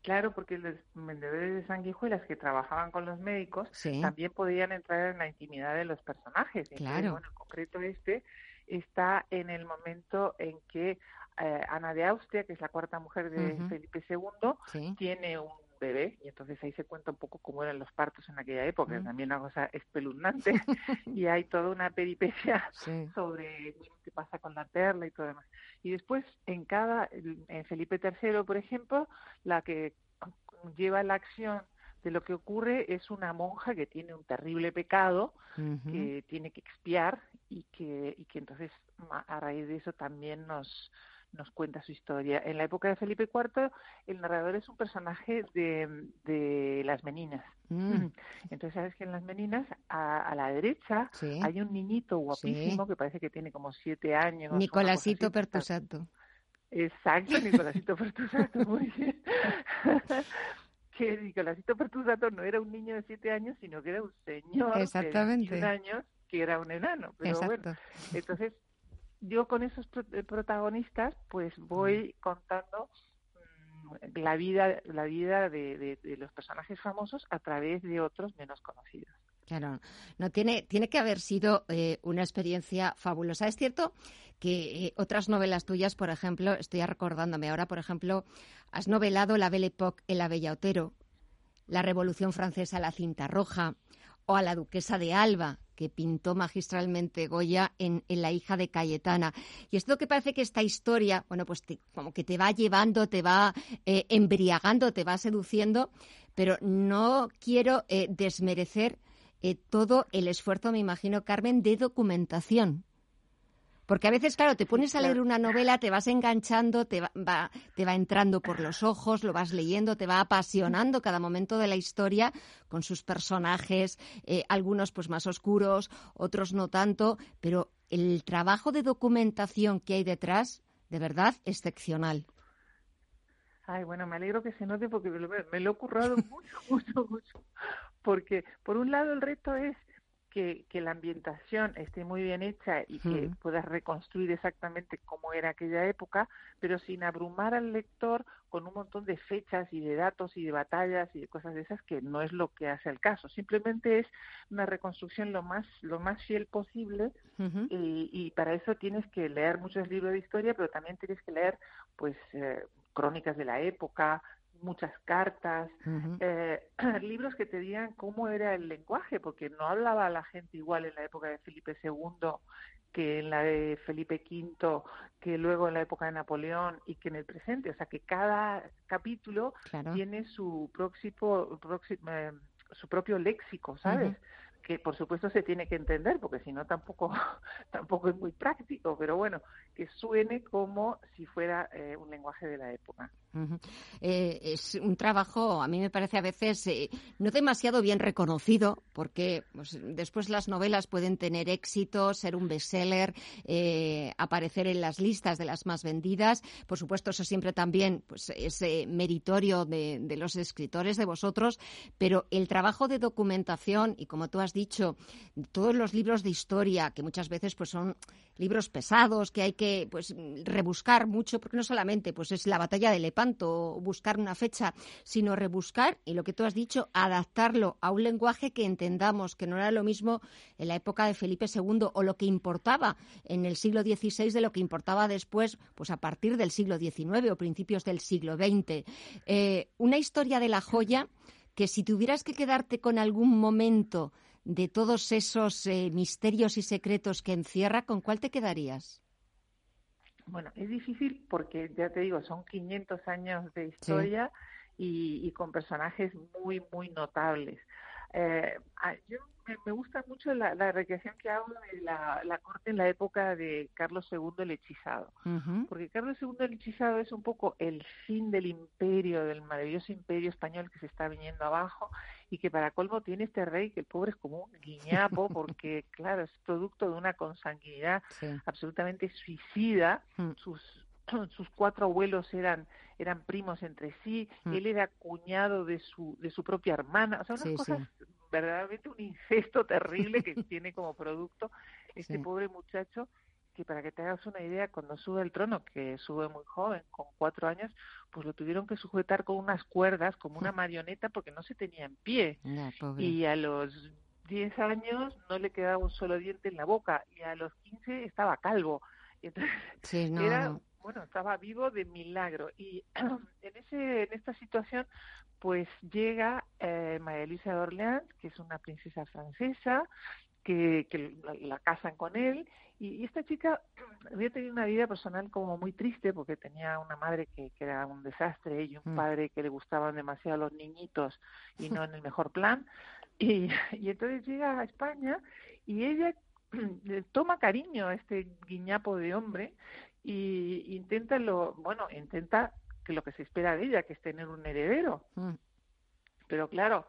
Claro, porque los vendedores de sanguijuelas que trabajaban con los médicos también podían entrar en la intimidad de los personajes. Claro. bueno, en concreto este está en el momento en que eh, Ana de Austria, que es la cuarta mujer de Felipe II, tiene un bebé y entonces ahí se cuenta un poco cómo eran los partos en aquella época, también una cosa espeluznante y hay toda una peripecia sobre qué pasa con la perla y todo demás. Y después en cada, en Felipe III, por ejemplo, la que lleva la acción de lo que ocurre es una monja que tiene un terrible pecado que tiene que expiar y que, y que entonces a raíz de eso también nos, nos cuenta su historia. En la época de Felipe IV, el narrador es un personaje de, de las meninas. Mm. Entonces, sabes que en las meninas, a, la derecha, hay un niñito guapísimo que parece que tiene como siete años. Nicolásito Pertusato. Exacto, Nicolásito Pertusato, muy bien. que Nicolásito Pertusato no era un niño de siete años, sino que era un señor Exactamente. de años que era un enano. Pero bueno, entonces yo con esos eh, protagonistas pues voy contando mm, la vida la vida de, los personajes famosos a través de otros menos conocidos. Claro, no tiene, tiene que haber sido eh, una experiencia fabulosa. Es cierto que eh, otras novelas tuyas, por ejemplo, estoy recordándome ahora, por ejemplo, has novelado La Belle Époque en La Bella Otero, La Revolución Francesa, La Cinta Roja, o a la Duquesa de Alba, que pintó magistralmente Goya en, La hija de Cayetana. Y esto que parece que esta historia, bueno, pues como que te va llevando, te va eh, embriagando, te va seduciendo, pero no quiero eh, desmerecer eh, todo el esfuerzo, me imagino, Carmen, de documentación porque a veces, claro, te pones a leer una novela, te vas enganchando, te va, te va entrando por los ojos, lo vas leyendo, te va apasionando cada momento de la historia con sus personajes, eh, algunos pues más oscuros, otros no tanto, pero el trabajo de documentación que hay detrás, de verdad, excepcional. Ay, bueno, me alegro que se note porque me lo, he currado mucho, mucho, mucho. porque por un lado el reto es que, que, la ambientación esté muy bien hecha y que puedas reconstruir exactamente cómo era aquella época, pero sin abrumar al lector con un montón de fechas y de datos y de batallas y de cosas de esas que no es lo que hace el caso. Simplemente es una reconstrucción lo más lo más fiel posible y, y, para eso tienes que leer muchos libros de historia, pero también tienes que leer pues eh, crónicas de la época, muchas cartas, eh, libros que te digan cómo era el lenguaje, porque no hablaba la gente igual en la época de Felipe II que en la de Felipe V, que luego en la época de Napoleón y que en el presente. O sea, que cada capítulo tiene su, próximo, eh, su propio léxico, ¿sabes? que por supuesto se tiene que entender porque si no tampoco tampoco es muy práctico pero bueno que suene como si fuera eh, un lenguaje de la época eh, es un trabajo, a mí me parece a veces eh, no demasiado bien reconocido, porque pues, después las novelas pueden tener éxito, ser un bestseller, eh, aparecer en las listas de las más vendidas. Por supuesto, eso siempre también pues, es meritorio de, los escritores, de vosotros, pero el trabajo de documentación y, como tú has dicho, todos los libros de historia, que muchas veces pues, son libros pesados, que hay que pues, rebuscar mucho, porque no solamente pues, es la batalla de Lepanto, tanto buscar una fecha, sino rebuscar y lo que tú has dicho, adaptarlo a un lenguaje que entendamos, que no era lo mismo en la época de Felipe II o lo que importaba en el siglo XVI de lo que importaba después, pues a partir del siglo XIX o principios del siglo XX. Eh, una historia de la joya que si tuvieras que quedarte con algún momento de todos esos eh, misterios y secretos que encierra, ¿con cuál te quedarías? Bueno, es difícil porque, ya te digo, son 500 años de historia y, y, con personajes muy, muy notables. Eh, yo me, gusta mucho la, la, recreación que hago de la, la, corte en la época de Carlos II el hechizado, porque Carlos II el hechizado es un poco el fin del imperio, del maravilloso imperio español que se está viniendo abajo y que para colmo tiene este rey que el pobre es como un guiñapo porque claro es producto de una consanguinidad absolutamente suicida. Mm. sus sus cuatro abuelos eran eran primos entre sí. Mm. él era cuñado de su de su propia hermana. O sea unas cosas verdaderamente un incesto terrible que tiene como producto este pobre muchacho que para que te hagas una idea, cuando sube al trono, que sube muy joven, con cuatro años, pues lo tuvieron que sujetar con unas cuerdas, como una marioneta, porque no se tenía en pie. y a los diez años no le quedaba un solo diente en la boca, y a los quince estaba calvo. Y entonces era, bueno, estaba vivo de milagro. Y en, ese, en esta situación, pues llega eh, María Elisa de Orleans, que es una princesa francesa, que, que la, casan con él y, esta chica había tenido una vida personal como muy triste porque tenía una madre que, que era un desastre y un mm. padre que le gustaban demasiado los niñitos y no en el mejor plan y, y entonces llega a España y ella toma cariño a este guiñapo de hombre y intenta lo bueno intenta que lo que se espera de ella que es tener un heredero mm. pero claro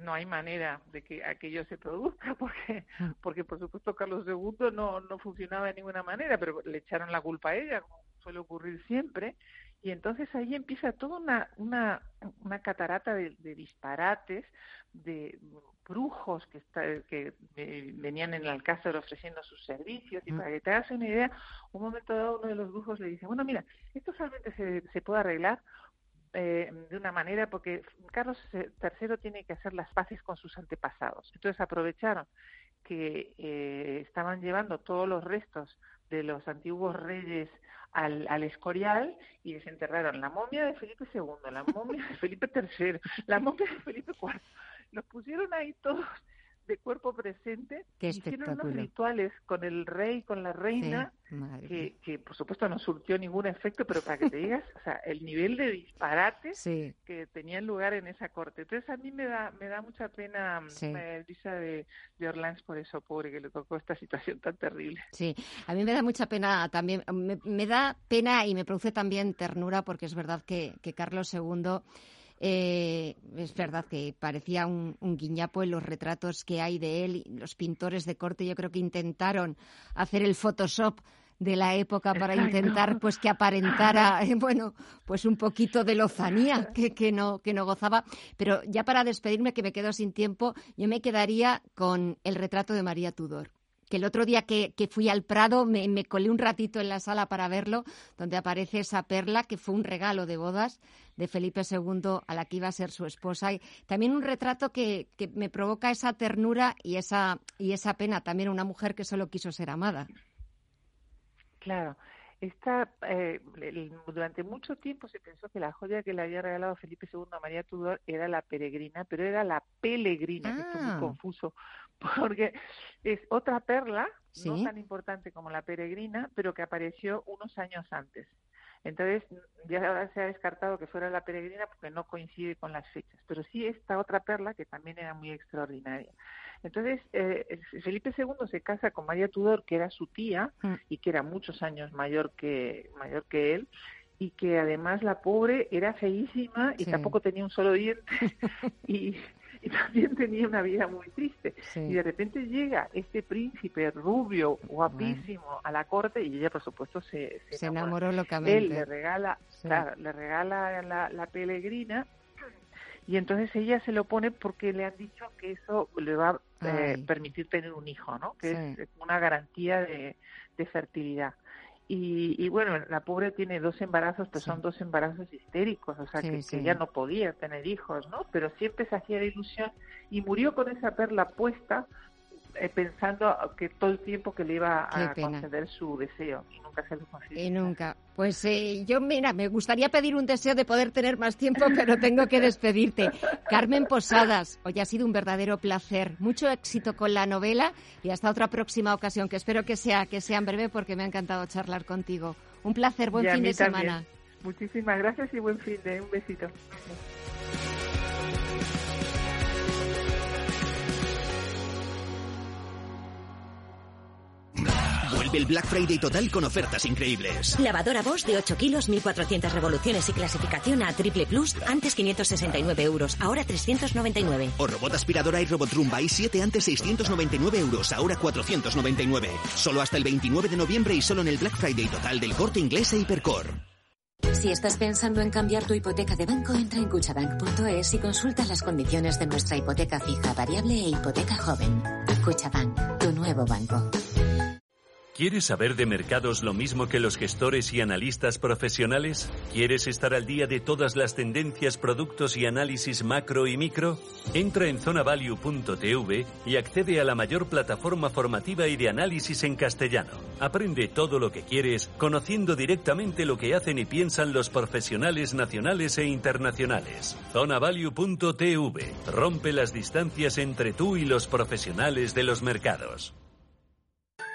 no hay manera de que aquello se produzca porque mm. porque por supuesto Carlos II no no funcionaba de ninguna manera pero le echaron la culpa a ella como suele ocurrir siempre y entonces ahí empieza toda una una, una catarata de, disparates de brujos que que venían en el alcázar ofreciendo sus servicios y mm. para que te hagas una idea un momento dado uno de los brujos le dice bueno mira esto solamente se, se puede arreglar eh, de una manera porque Carlos III tiene que hacer las paces con sus antepasados. Entonces aprovecharon que eh, estaban llevando todos los restos de los antiguos reyes al, al, Escorial y desenterraron la momia de Felipe II, la momia de Felipe III, la momia de Felipe IV. Los pusieron ahí todos de cuerpo presente, hicieron unos rituales con el rey, con la reina, que, que, por supuesto no surtió ningún efecto, pero para que te digas, o sea, el nivel de disparate que tenían lugar en esa corte. Entonces a mí me da me da mucha pena eh, Lisa de, de Orlando por eso, pobre, que le tocó esta situación tan terrible. Sí, a mí me da mucha pena también, me, me da pena y me produce también ternura porque es verdad que, que Carlos II eh, es verdad que parecía un, guiñapo en los retratos que hay de él. Los pintores de corte yo creo que intentaron hacer el Photoshop de la época para intentar pues que aparentara bueno pues un poquito de lozanía que, que no que no gozaba pero ya para despedirme que me quedo sin tiempo yo me quedaría con el retrato de María Tudor que el otro día que, fui al Prado me, me, colé un ratito en la sala para verlo, donde aparece esa perla que fue un regalo de bodas de Felipe II a la que iba a ser su esposa. Y también un retrato que, que me provoca esa ternura y esa, y esa pena, también una mujer que solo quiso ser amada. Claro. Esta, eh, durante mucho tiempo se pensó que la joya que le había regalado Felipe II a María Tudor era la peregrina, pero era la pelegrina, que es muy ah. confuso, porque es otra perla, no tan importante como la peregrina, pero que apareció unos años antes. Entonces, ya se ha descartado que fuera la peregrina porque no coincide con las fechas, pero sí esta otra perla que también era muy extraordinaria. Entonces, eh, Felipe II se casa con María Tudor, que era su tía mm. y que era muchos años mayor que, mayor que él, y que además la pobre era feísima y tampoco tenía un solo diente y, también tenía una vida muy triste. Y de repente llega este príncipe rubio, guapísimo, a la corte y ella, por supuesto, se, se, enamoró locamente. Él le regala, le regala la, la pelegrina y entonces ella se lo pone porque le han dicho que eso le va a eh, permitir tener un hijo, ¿no? Que es una garantía de, fertilidad. Y, bueno, la pobre tiene dos embarazos, pero son dos embarazos histéricos, o sea, que, que, ya no podía tener hijos, ¿no? Pero siempre se hacía la ilusión y murió con esa perla puesta eh, pensando que todo el tiempo que le iba a conceder su deseo y nunca se lo consiguió. Y nunca. Pues eh, yo, mira, me gustaría pedir un deseo de poder tener más tiempo, pero tengo que despedirte. Carmen Posadas, hoy ha sido un verdadero placer. Mucho éxito con la novela y hasta otra próxima ocasión, que espero que sea, que sea en breve porque me ha encantado charlar contigo. Un placer, buen fin de semana. Muchísimas gracias y buen fin de un besito. Vuelve el Black Friday total con ofertas increíbles. Lavadora Bosch de 8 kilos, 1400 revoluciones y clasificación a triple plus, antes 569 euros, ahora 399. O robot aspiradora y robot Rumba y 7 antes 699 euros, ahora 499. Solo hasta el 29 de noviembre y solo en el Black Friday total del corte inglés e Hipercor. Si estás pensando en cambiar tu hipoteca de banco, entra en cuchabank.es y consulta las condiciones de nuestra hipoteca fija, variable e hipoteca joven. Cuchabank, tu nuevo banco. ¿Quieres saber de mercados lo mismo que los gestores y analistas profesionales? ¿Quieres estar al día de todas las tendencias, productos y análisis macro y micro? Entra en zonavalue.tv y accede a la mayor plataforma formativa y de análisis en castellano. Aprende todo lo que quieres conociendo directamente lo que hacen y piensan los profesionales nacionales e internacionales. Zonavalue.tv rompe las distancias entre tú y los profesionales de los mercados.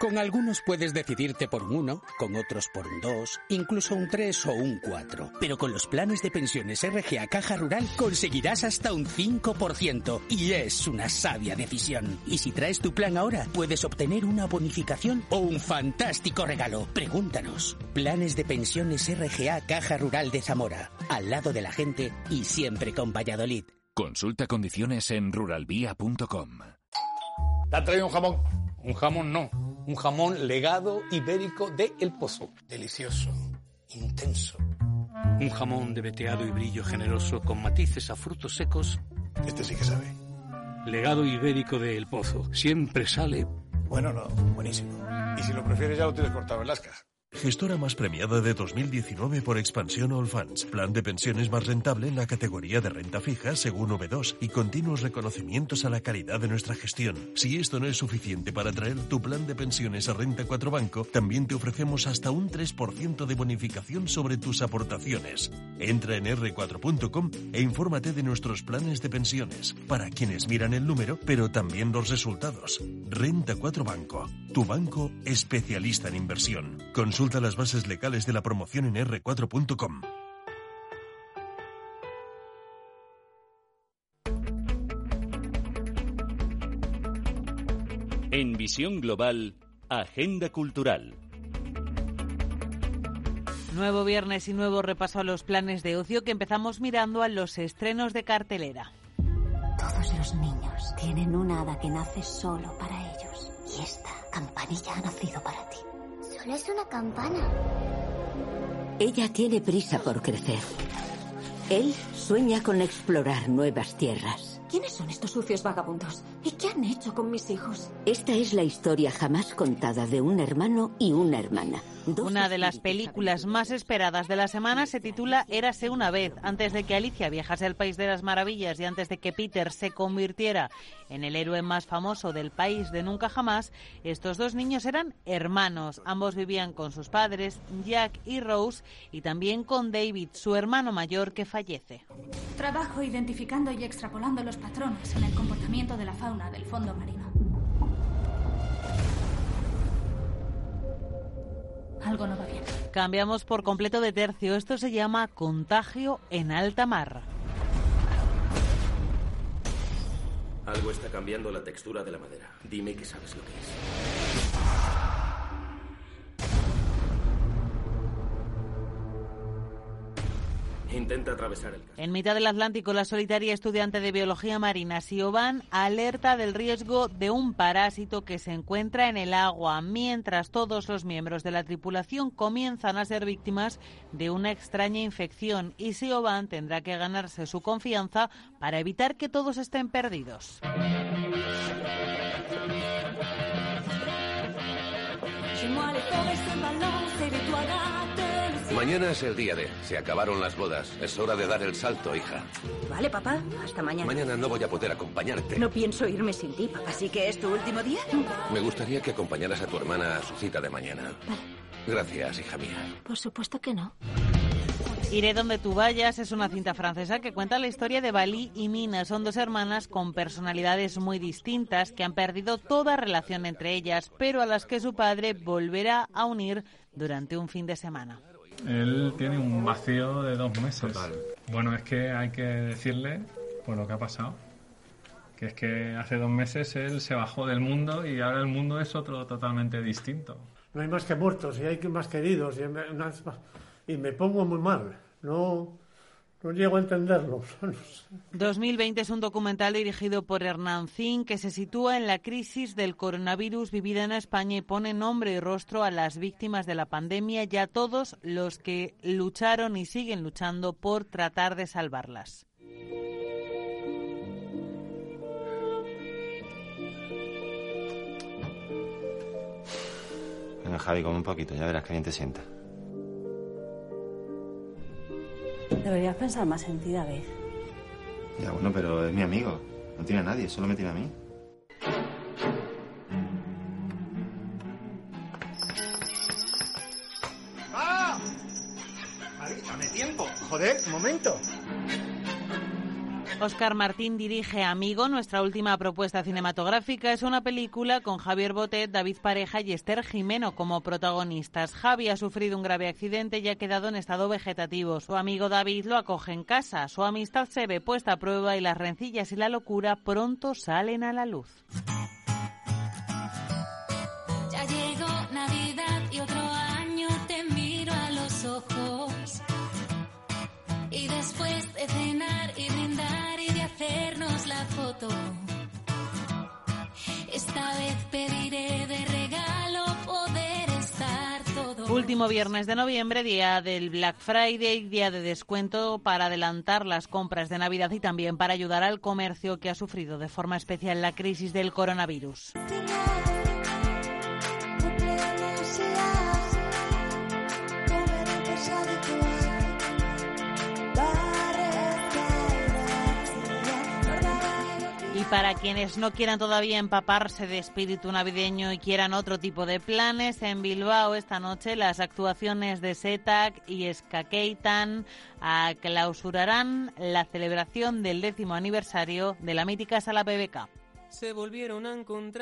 Con algunos puedes decidirte por un 1, con otros por un 2, incluso un 3 o un 4. Pero con los planes de pensiones RGA Caja Rural conseguirás hasta un 5%. Y es una sabia decisión. Y si traes tu plan ahora, puedes obtener una bonificación o un fantástico regalo. Pregúntanos. Planes de pensiones RGA Caja Rural de Zamora. Al lado de la gente y siempre con Valladolid. Consulta condiciones en ruralvía.com. ¿Te ha traído un jamón? Un jamón no un jamón legado ibérico de El Pozo. Delicioso, intenso. Un jamón de veteado y brillo generoso con matices a frutos secos. Este sí que sabe. Legado ibérico de El Pozo. Siempre sale. Bueno, no, buenísimo. Y si lo prefieres ya lo tienes cortado en lascas. Gestora más premiada de 2019 por Expansión All Funds. Plan de pensiones más rentable en la categoría de renta fija según V2 y continuos reconocimientos a la calidad de nuestra gestión. Si esto no es suficiente para traer tu plan de pensiones a Renta 4 Banco, también te ofrecemos hasta un 3% de bonificación sobre tus aportaciones. Entra en r4.com e infórmate de nuestros planes de pensiones para quienes miran el número, pero también los resultados. Renta 4 Banco, tu banco especialista en inversión. Consulta las bases legales de la promoción en r4.com. En Visión Global, Agenda Cultural. Nuevo viernes y nuevo repaso a los planes de ocio que empezamos mirando a los estrenos de cartelera. Todos los niños tienen una hada que nace solo para ellos. Y esta campanilla ha nacido para ti. Es una campana. Ella tiene prisa por crecer. Él sueña con explorar nuevas tierras. ¿Quiénes son estos sucios vagabundos? ¿Y qué han hecho con mis hijos? Esta es la historia jamás contada de un hermano y una hermana. Una de las películas más esperadas de la semana se titula Érase una vez. Antes de que Alicia viajase al País de las Maravillas y antes de que Peter se convirtiera en el héroe más famoso del país de nunca jamás, estos dos niños eran hermanos. Ambos vivían con sus padres, Jack y Rose, y también con David, su hermano mayor que fallece. Trabajo identificando y extrapolando los patrones en el comportamiento de la fauna del fondo marino. Algo no va bien. Cambiamos por completo de tercio. Esto se llama contagio en alta mar. Algo está cambiando la textura de la madera. Dime que sabes lo que es. Intenta atravesar el En mitad del Atlántico, la solitaria estudiante de biología marina Siobhan alerta del riesgo de un parásito que se encuentra en el agua, mientras todos los miembros de la tripulación comienzan a ser víctimas de una extraña infección y Siobhan tendrá que ganarse su confianza para evitar que todos estén perdidos. Mañana es el día de. Se acabaron las bodas. Es hora de dar el salto, hija. Vale, papá. Hasta mañana. Mañana no voy a poder acompañarte. No pienso irme sin ti, papá. ¿Así que es tu último día? Me gustaría que acompañaras a tu hermana a su cita de mañana. Gracias, hija mía. Por supuesto que no. Iré donde tú vayas es una cinta francesa que cuenta la historia de Bali y Mina. Son dos hermanas con personalidades muy distintas que han perdido toda relación entre ellas, pero a las que su padre volverá a unir durante un fin de semana. Él tiene un vacío de dos meses. Bueno, es que hay que decirle por lo que ha pasado. Que es que hace dos meses él se bajó del mundo y ahora el mundo es otro totalmente distinto. No hay más que muertos y hay más queridos y y me pongo muy mal. No, no llego a entenderlo. 2020 es un documental dirigido por Hernán Zin que se sitúa en la crisis del coronavirus vivida en España y pone nombre y rostro a las víctimas de la pandemia y a todos los que lucharon y siguen luchando por tratar de salvarlas. Venga, Javi, come un poquito, ya verás que bien te sienta. Deberías pensar más en ti, David. Ya, bueno, pero es mi amigo. No tiene a nadie, solo me tiene a mí. ¡Ah! Dame tiempo. Joder, un momento. Oscar Martín dirige Amigo, nuestra última propuesta cinematográfica. Es una película con Javier Botet, David Pareja y Esther Jimeno como protagonistas. Javi ha sufrido un grave accidente y ha quedado en estado vegetativo. Su amigo David lo acoge en casa. Su amistad se ve puesta a prueba y las rencillas y la locura pronto salen a la luz. Hacernos la foto, esta vez pediré de regalo poder estar todo. Último viernes de noviembre, día del Black Friday, día de descuento para adelantar las compras de Navidad y también para ayudar al comercio que ha sufrido de forma especial la crisis del coronavirus. Y para quienes no quieran todavía empaparse de espíritu navideño y quieran otro tipo de planes, en Bilbao esta noche las actuaciones de SETAC y Skakeitan clausurarán la celebración del décimo aniversario de la mítica sala PBK. Se volvieron a encontrar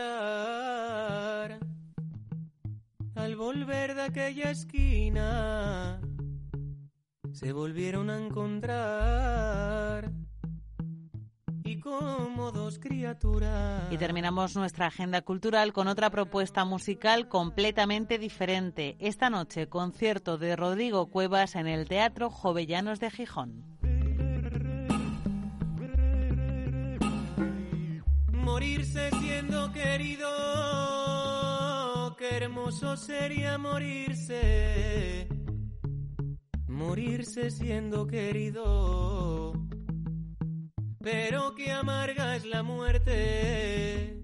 al volver de aquella esquina. Se volvieron a encontrar como dos criaturas. Y terminamos nuestra agenda cultural con otra propuesta musical completamente diferente. Esta noche, concierto de Rodrigo Cuevas en el Teatro Jovellanos de Gijón. Morirse siendo querido, querer hermoso sería morirse, morirse siendo querido. Pero qué amarga es la muerte,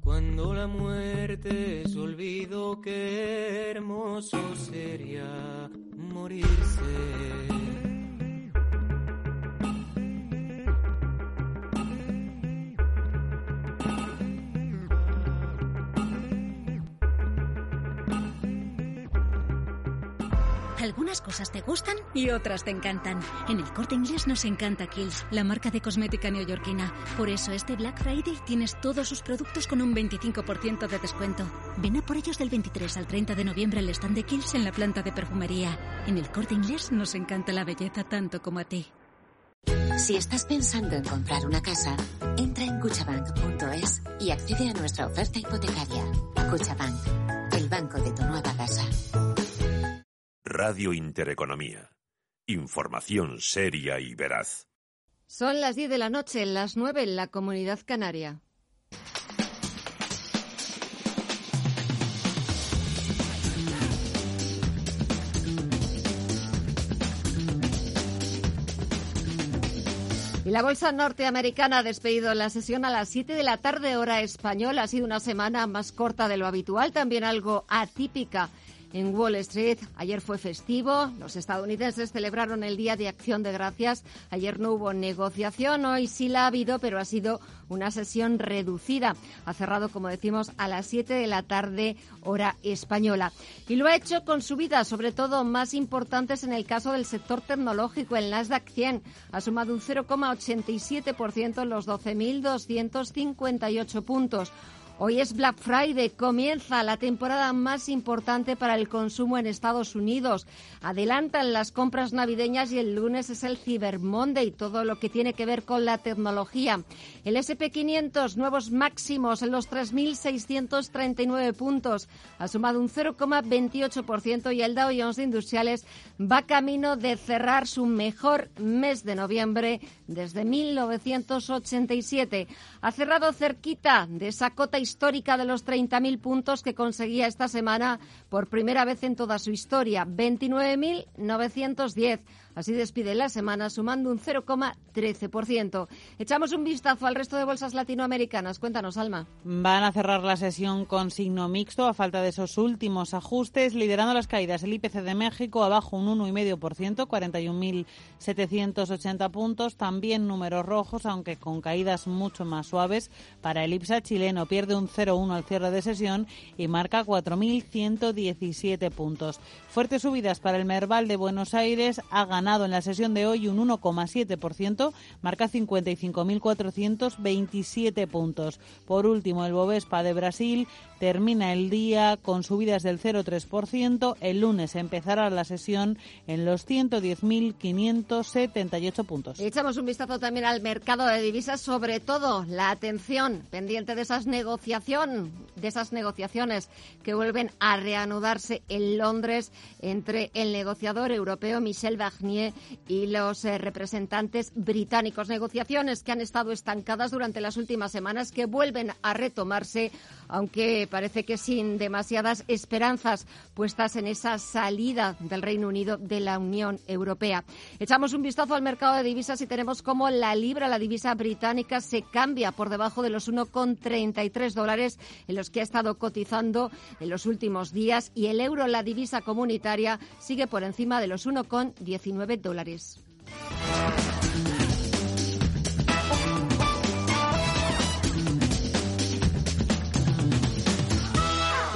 cuando la muerte es olvido, qué hermoso sería morirse. Algunas cosas te gustan y otras te encantan. En el corte inglés nos encanta Kills, la marca de cosmética neoyorquina. Por eso este Black Friday tienes todos sus productos con un 25% de descuento. Ven a por ellos del 23 al 30 de noviembre al stand de Kills en la planta de perfumería. En el corte inglés nos encanta la belleza tanto como a ti. Si estás pensando en comprar una casa, entra en cuchabank.es y accede a nuestra oferta hipotecaria. Cuchabank, el banco de tu nueva casa. Radio Intereconomía. Información seria y veraz. Son las 10 de la noche, las 9 en la Comunidad Canaria. Y la bolsa norteamericana ha despedido la sesión a las 7 de la tarde hora española. Ha sido una semana más corta de lo habitual, también algo atípica en Wall Street. Ayer fue festivo, los estadounidenses celebraron el Día de Acción de Gracias. Ayer no hubo negociación, hoy sí la ha habido, pero ha sido una sesión reducida. Ha cerrado, como decimos, a las 7 de la tarde, hora española. Y lo ha hecho con subidas, sobre todo más importantes en el caso del sector tecnológico. El Nasdaq 100 ha sumado un 0,87% en los 12.258 puntos. Hoy es Black Friday, comienza la temporada más importante para el consumo en Estados Unidos. Adelantan las compras navideñas y el lunes es el Cyber Monday, todo lo que tiene que ver con la tecnología. El SP500, nuevos máximos en los 3.639 puntos, ha sumado un 0,28% y el Dow Jones de Industriales va camino de cerrar su mejor mes de noviembre desde 1987. Ha cerrado cerquita de esa cota histórica de los 30.000 puntos que conseguía esta semana por primera vez en toda su historia, 29.910. Así despide la semana sumando un 0,13%. Echamos un vistazo al resto de bolsas latinoamericanas. Cuéntanos, Alma. Van a cerrar la sesión con signo mixto a falta de esos últimos ajustes, liderando las caídas. El IPC de México abajo un 1,5%, 41.780 puntos. También números rojos, aunque con caídas mucho más suaves. Para el IPSA chileno pierde un 0,1 al cierre de sesión y marca 4.117 puntos. Fuertes subidas para el Merval de Buenos Aires. Ha ganado en la sesión de hoy un 1,7%, marca 55.427 puntos. Por último, el Bovespa de Brasil termina el día con subidas del 0,3%. El lunes empezará la sesión en los 110.578 puntos. Echamos un vistazo también al mercado de divisas, sobre todo la atención pendiente de esas negociación, de esas negociaciones que vuelven a reanudarse en Londres entre el negociador europeo Michel Barnier y los eh, representantes británicos. Negociaciones que han estado estancadas durante las últimas semanas, que vuelven a retomarse, aunque parece que sin demasiadas esperanzas puestas en esa salida del Reino Unido de la Unión Europea. Echamos un vistazo al mercado de divisas y tenemos como la libra, la divisa británica, se cambia por debajo de los 1,33 dólares en los que ha estado cotizando en los últimos días y el euro, la divisa comunitaria, sigue por encima de los 1,19 dólares.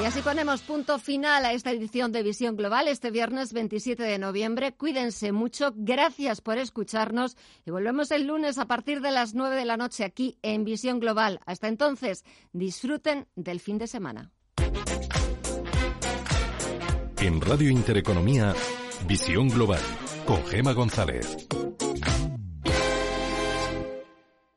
Y así ponemos punto final a esta edición de Visión Global este viernes 27 de noviembre. Cuídense mucho, gracias por escucharnos y volvemos el lunes a partir de las 9 de la noche aquí en Visión Global. Hasta entonces, disfruten del fin de semana. En Radio Intereconomía, Visión Global, con Gema González.